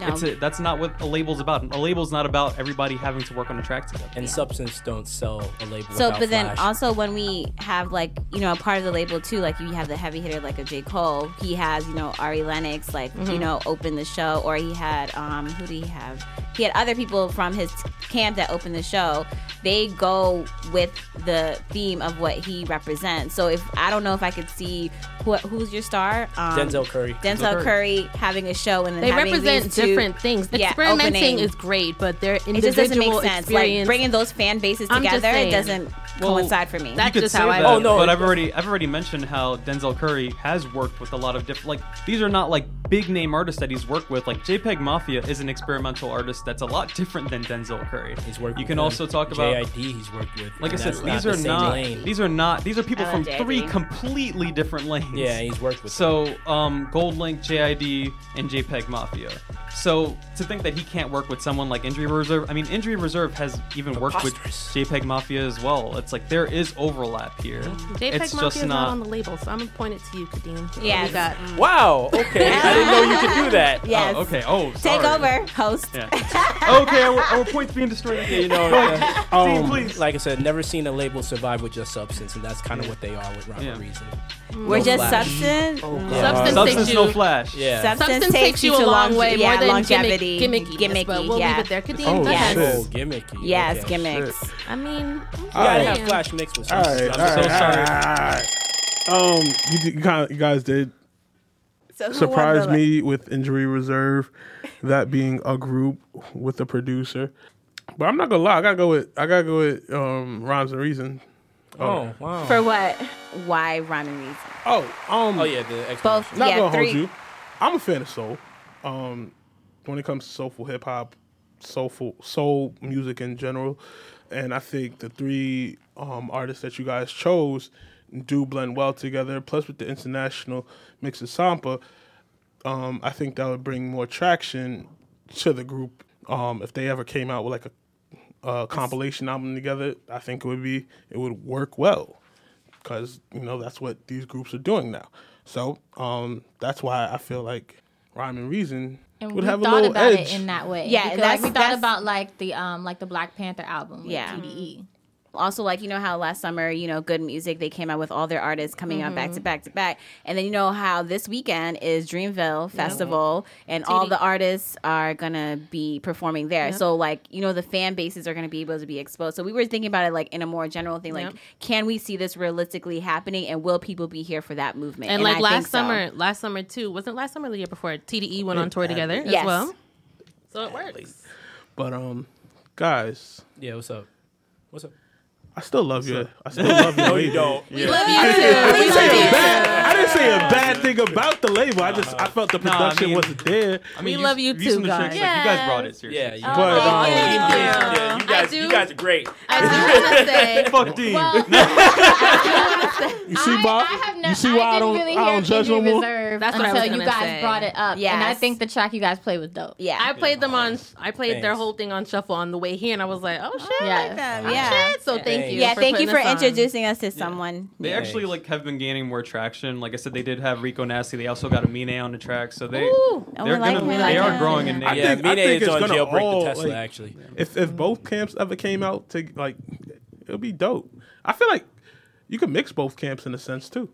No. It's a, that's not what a label's about. A label's not about everybody having to work on a track together. And substance don't sell a label. So, but then flash. also when we have like you know a part of the label too, like you have the heavy hitter like a J Cole. He has you know Ari Lennox like Mm-hmm. you know open the show, or he had um who do he have? He had other people from his camp that opened the show. They go with the theme of what he represents. So if I don't know if I could see who, who's your star, um, Denzel Curry. Denzel Curry. Curry having a show and then They represent these two- different things. yeah, Experimenting opening. is great, but their It individual It just doesn't make sense. Like bringing those fan bases together, it doesn't Well, coincide for me. That's could just say how I that, feel. Oh, no, but I've already I've already mentioned how Denzel Curry has worked with a lot of different like these are not like big name artists that he's worked with. Like JPEG Mafia is an experimental artist that's a lot different than Denzel Curry. He's worked You with can him. also talk about JID. He's worked with. like I said, these are same not lane. these are not these are people from love three completely different lanes. Yeah, he's worked with. So, um, GoldLink, JID, and JPEG Mafia. So, to think that he can't work with someone like Injury Reserve, I mean, Injury Reserve has even worked with JPEG Mafia as well. It's like there is overlap here. JPEG it's Mafia just is not not. on the label, so I'm gonna point it to you, Kadeem. What Yes. got? Wow. Okay. I didn't know you could do that. yes. Oh, okay. Oh, Take over, host. Yeah. okay, our, our points being destroyed. Yeah, you know, uh, Um, please. like I said, never seen a label survive with just substance, and that's kind of what they are with Robert Yeah. Reason. We're No just flash. substance. Substance, Substance, takes you, no flash. Yeah. Substance, Substance takes you a to long way, yeah, more than longevity, gimmick, gimmicky. gimmicky. But we'll yeah. leave it there. Kadeem, Oh, go ahead. Oh, gimmicky. Yes, okay. gimmicks. I mean, You gotta have flash mix with All something. I'm so sorry. all right, all right. Um, you, you, kind of, you guys did So surprise the- me with Injury Reserve, that being a group with a producer. But I'm not gonna lie, I gotta go with I gotta go with um, Rhymes and Reason. Oh, wow. For what? Why rhyme and reason? Oh, um, oh yeah, the Both. not yeah, gonna three. hold you. I'm a fan of soul. Um, when it comes to soulful hip hop, soulful soul music in general, and I think the three um, artists that you guys chose do blend well together. Plus, with the international mix of Sampa, um, I think that would bring more traction to the group. Um, if they ever came out with like a, a compilation album together, I think it would be it would work well because you know that's what these groups are doing now. So um, that's why I feel like Rhyme and Reason And would have a thought little about edge. it in that way. Yeah, because, like, we thought about like the um like the Black Panther album. With Yeah. TDE. Also, like you know how last summer, you know, good music they came out with all their artists coming out back to back to back, and then you know how this weekend is Dreamville Festival, and all the artists are gonna be performing there. So like you know the fan bases are gonna be able to be exposed. So we were thinking about it like in a more general thing, like Yep. can we see this realistically happening, and will people be here for that movement? and, like I last think so. summer, last summer too. Wasn't last summer the year before? TDE went on tour together Yes. as well. So it works. But um, guys, Yeah, what's up? What's up? I still love you. I still love you. No, you don't. We love you too. I didn't, We say love a you bad. I didn't say a bad thing about the label. I just I felt the Nah, I production mean- wasn't there. I mean, We love you Views too, from the Chicks, guys. Like, you guys brought it seriously. Yeah, you, Oh, But, um, thank yeah, you. yeah, you guys, I you guys are great. I do want to say. Fuck Dean. Well, You see, I, Bob? I have you see why I, didn't don't really I hear don't judge no more? Reserve That's what I until was you gonna guys say. brought it up. And I think the track you guys played was dope. Yeah. I played them on. I played their Thanks. whole thing on shuffle on the way here, and I was like, "Oh shit, I Yes. like that. Yeah. Oh, yeah. Shit. So thank Thanks. you. yeah, for thank you putting for us on. introducing us to someone. They Yeah. actually like have been gaining more traction. Like I said, they did have Rico Nasty. They also got Amine on the track, so they Ooh. Oh, we they're like gonna him, they are growing in I name. Yeah, think- I Mine think is it's on gonna jailbreak all, the Tesla like- actually. If if both camps ever came out to like, it'll be dope. I feel like you could mix both camps in a sense too.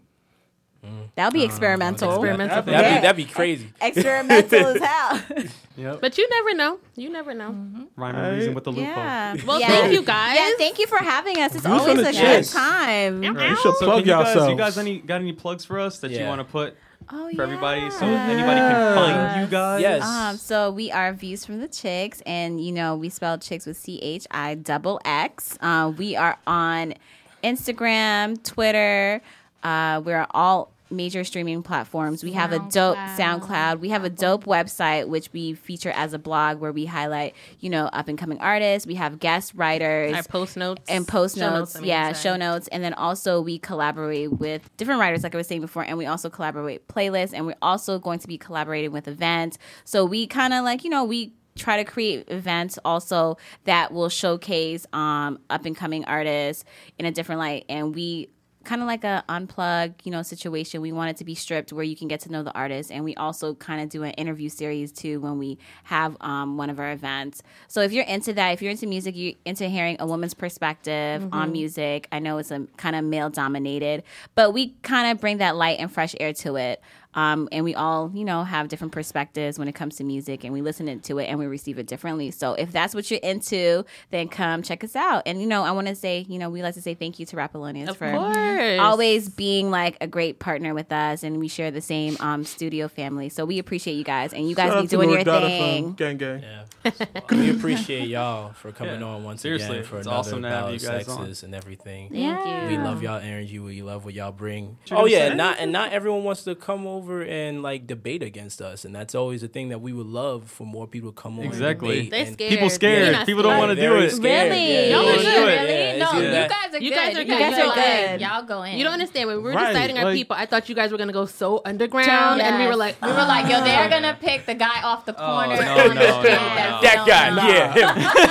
That would be experimental. Experimental. That'd Yeah. be that'd be crazy. Experimental as hell. Yep. But you never know. You never know. Rhyme and reason with the loophole. yeah. Well, yeah. thank you guys. Yeah, thank you for having us. It's Views always the a good time. Right. You should So plug can you guys, yourselves. you guys any got any plugs for us that you want to put Oh, for everybody yeah. so anybody can find you guys? Yes. Um, so we are Views from the Chicks, and you know we spell chicks with C H I double X. Uh, we are on Instagram, Twitter. Uh, we're all major streaming platforms. We have a dope SoundCloud. SoundCloud. We have a dope website which we feature as a blog where we highlight you know up and coming artists. We have guest writers Our post notes and post Show notes, I mean, yeah, sorry. show notes, and then also we collaborate with different writers, like I was saying before, and we also collaborate playlists, and we're also going to be collaborating with events. So we kind of like you know we try to create events also that will showcase um, up and coming artists in a different light, and we kind of like a unplug you know situation. We want it to be stripped where you can get to know the artist. And we also kind of do an interview series too when we have um, one of our events. So if you're into that if you're into music you're into hearing a woman's perspective on music i know it's a kind of male dominated but we kind of bring that light and fresh air to it um, and we all, you know, have different perspectives when it comes to music, and we listen to it and we receive it differently. So if that's what you're into, then come check us out. And you know, I want to say, you know, we like to say thank you to Rapalonians for course. always being like a great partner with us, and we share the same um, studio family. So we appreciate you guys, and you guys Shout be doing your thing. Gang Gang. Yeah. we appreciate y'all for coming Yeah. on once Seriously, again for it's another awesome to have you guys sexes and everything. Thank yeah. You. We love y'all energy. We love what y'all bring. You're Oh yeah, not and not everyone wants to come over and like debate against us, and that's always a thing that we would love for more people to come on. and Exactly. debate They and- scared. People scared. You're People don't want to do it. scared. Really? Yeah, Y'all yeah, are good. yeah, Really? yeah, no, it's you that- guys are You good. guys are You guys are go good. in. Y'all go in. You don't understand when we were Right, deciding our like- people. I thought you guys were gonna go so underground, and we were like, we were like, yo, they're gonna pick the guy off the oh, corner. no, no, no. that's That guy, yeah, him.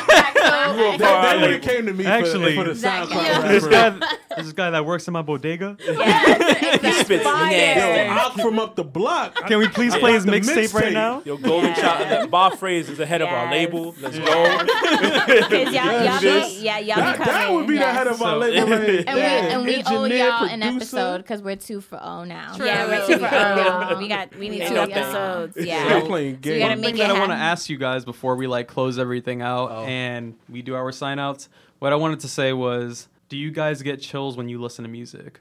That, that would have Actually, came to me Actually- for, for the Exactly. SoundCloud This guy, this guy that works in my bodega. he spits Yo, nasty. Ock from up the block. Can we please play his mixtape right now? Yo, Golden Child, that Bob Phrase is ahead of our label. Let's go. y'all, y'all be, yeah, y'all That, be that would be the head of our So- label. Like, And we, yeah, and we owe y'all an episode because we're two for O now. True. Yeah, we're two for oh, we got we need Ain't two no thing. episodes. They're Yeah, playing so we games. gotta One thing that I want to ask you guys before we like close everything out Oh. and we do our sign outs, what I wanted to say was, do you guys get chills when you listen to music?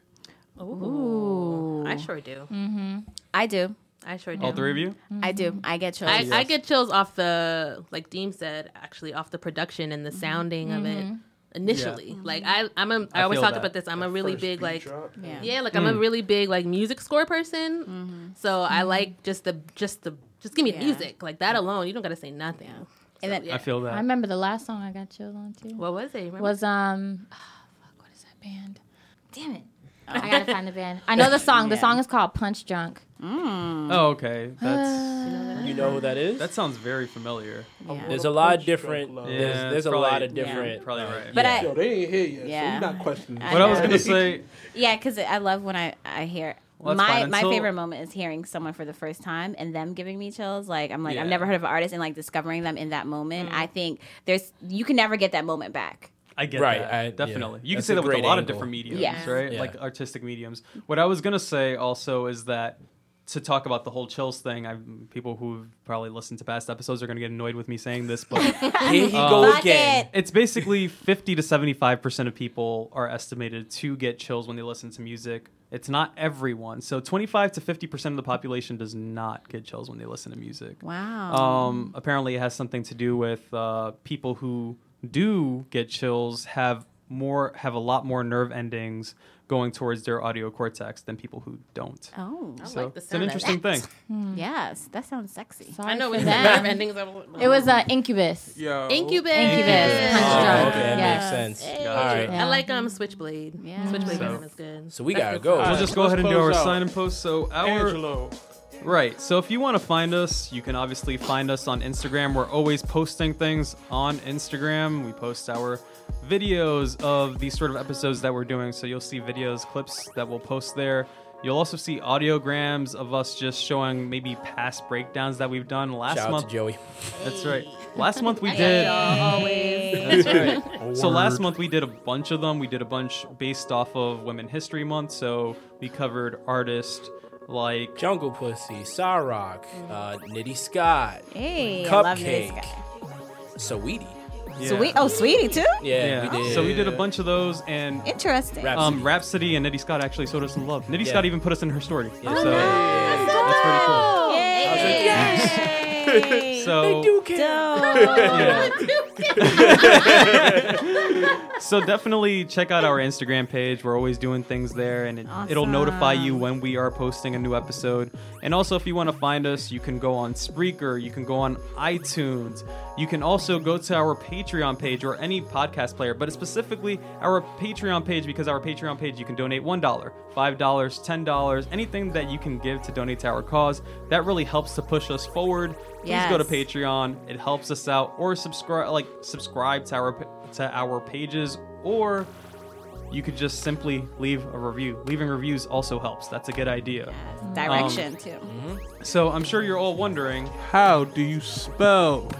Ooh, I sure do. Mm-hmm. I do, I sure do. All three of you? I do. I get chills. I, I get chills off the like Deem said actually off the production and the mm-hmm. sounding of it mm-hmm. initially. Like I I'm a, I, I always feel talk that. about this. I'm a really big like drop. yeah. yeah like I'm a mm. really big like music score person. So I like just the just the just give me the Yeah. music like that alone. You don't got to say nothing. And then I feel that. I remember the last song I got chills on too. What was it? Remember? was um, oh, fuck, what is that band? Damn it! I gotta find the band. I know the song. The song is called Punch Drunk. oh, okay. That's You know who that is? that sounds very familiar. yeah. There's a lot of different. Yeah, There's, it's there's a probably- lot of yeah. different. Probably uh, right. But yeah. I- Yo, they ain't here yet, so Yeah. we're not questioning. I What I was gonna say, Yeah, because I love when I I hear Well, my fine. my Until- favorite moment is hearing someone for the first time and them giving me chills. Like I'm like Yeah. I've never heard of an artist and like discovering them in that moment. I think there's you can never get that moment back. I get it. Right, that. I- yeah. Definitely. You can That's say that with a great lot of different mediums, Yes. right? Yeah. Like artistic mediums. What I was gonna say also is that to talk about the whole chills thing, I people who've probably listened to past episodes are gonna get annoyed with me saying this, but Here he Um, go Fuck again. it's basically 50 to 75% of people are estimated to get chills when they listen to music. It's not everyone. So 25 to 50% of the population does not get chills when they listen to music. Wow. Um, apparently, it has something to do with uh, people who do get chills have more have a lot more nerve endings going towards their audio cortex than people who don't. Oh, I So like the sound it's an sound of interesting that. thing. yes, that sounds sexy. Sorry I know for we that. endings. Of, It was uh, Incubus. Yo. Incubus. Incubus. Oh, Construct. okay, that Yes. makes sense. Hey. All right. Yeah. I like um Switchblade. Yeah. Switchblade So- is good. So we That's gotta go. We'll just go ahead and do our out. sign and post. So our Angelo. Right. So if you want to find us, you can obviously find us on Instagram. We're always posting things on Instagram. We post our videos of these sort of episodes that we're doing. So you'll see videos, clips that we'll post there. You'll also see audiograms of us just showing maybe past breakdowns that we've done last Shout out month. to Joey. That's right. Last month we did. That's right. So last month we did a bunch of them. We did a bunch based off of Women History Month. So we covered artists like Jungle Pussy, Sa-Roc, uh, Nitty Scott, Hey, I love this CupcakKe, guy. Saweetie. Yeah. Sweet. Oh, sweetie too. Yeah, Yeah. we did. So we did a bunch of those, and Interesting. Rap- um, Rapsody and Nitty Scott actually showed us some love. Nitty Yeah. Scott even put us in her story. Yeah. So Yeah. that's pretty cool. Yay. So so definitely check out our Instagram page. We're always doing things there, and it, it'll notify you when we are posting a new episode. And also, if you want to find us, you can go on Spreaker, you can go on iTunes, you can also go to our Patreon page or any podcast player, but specifically our Patreon page because our Patreon page you can donate one dollar, five dollars, ten dollars, anything that you can give to donate to our cause. That really helps to push us forward. Please go to Patreon. It helps us out. Or subscribe, like subscribe to our to our pages, or you could just simply leave a review. Leaving reviews also helps. That's a good idea. Direction too. So I'm sure you're all wondering. How do you spell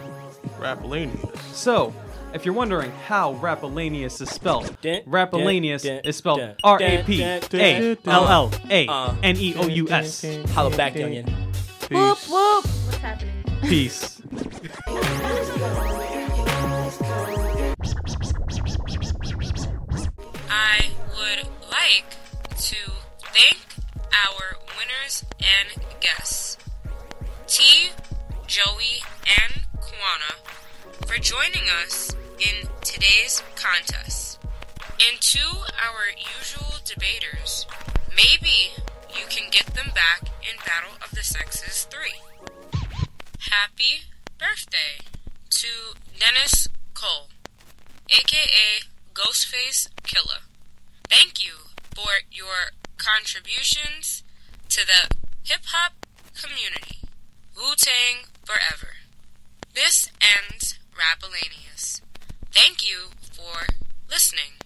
Rapallaneous? So. If you're wondering how Rapallaneous is spelled, Dun, Rapallaneous dun, dun, is spelled dun, R A P dun, dun, A L L A Uh. N E O U S. Holla back, youngin. Whoop whoop. What's happening? Peace. I would like to thank our winners and guests, T, Joey, and Kwana, for joining us in today's contest. And to our usual debaters, maybe you can get them back in Battle of the Sexes 3. Happy birthday to Dennis Cole, aka Ghostface Killah. Thank you for your contributions to the hip hop community. Wu Tang forever. This ends Rapallaneous. Thank you for listening.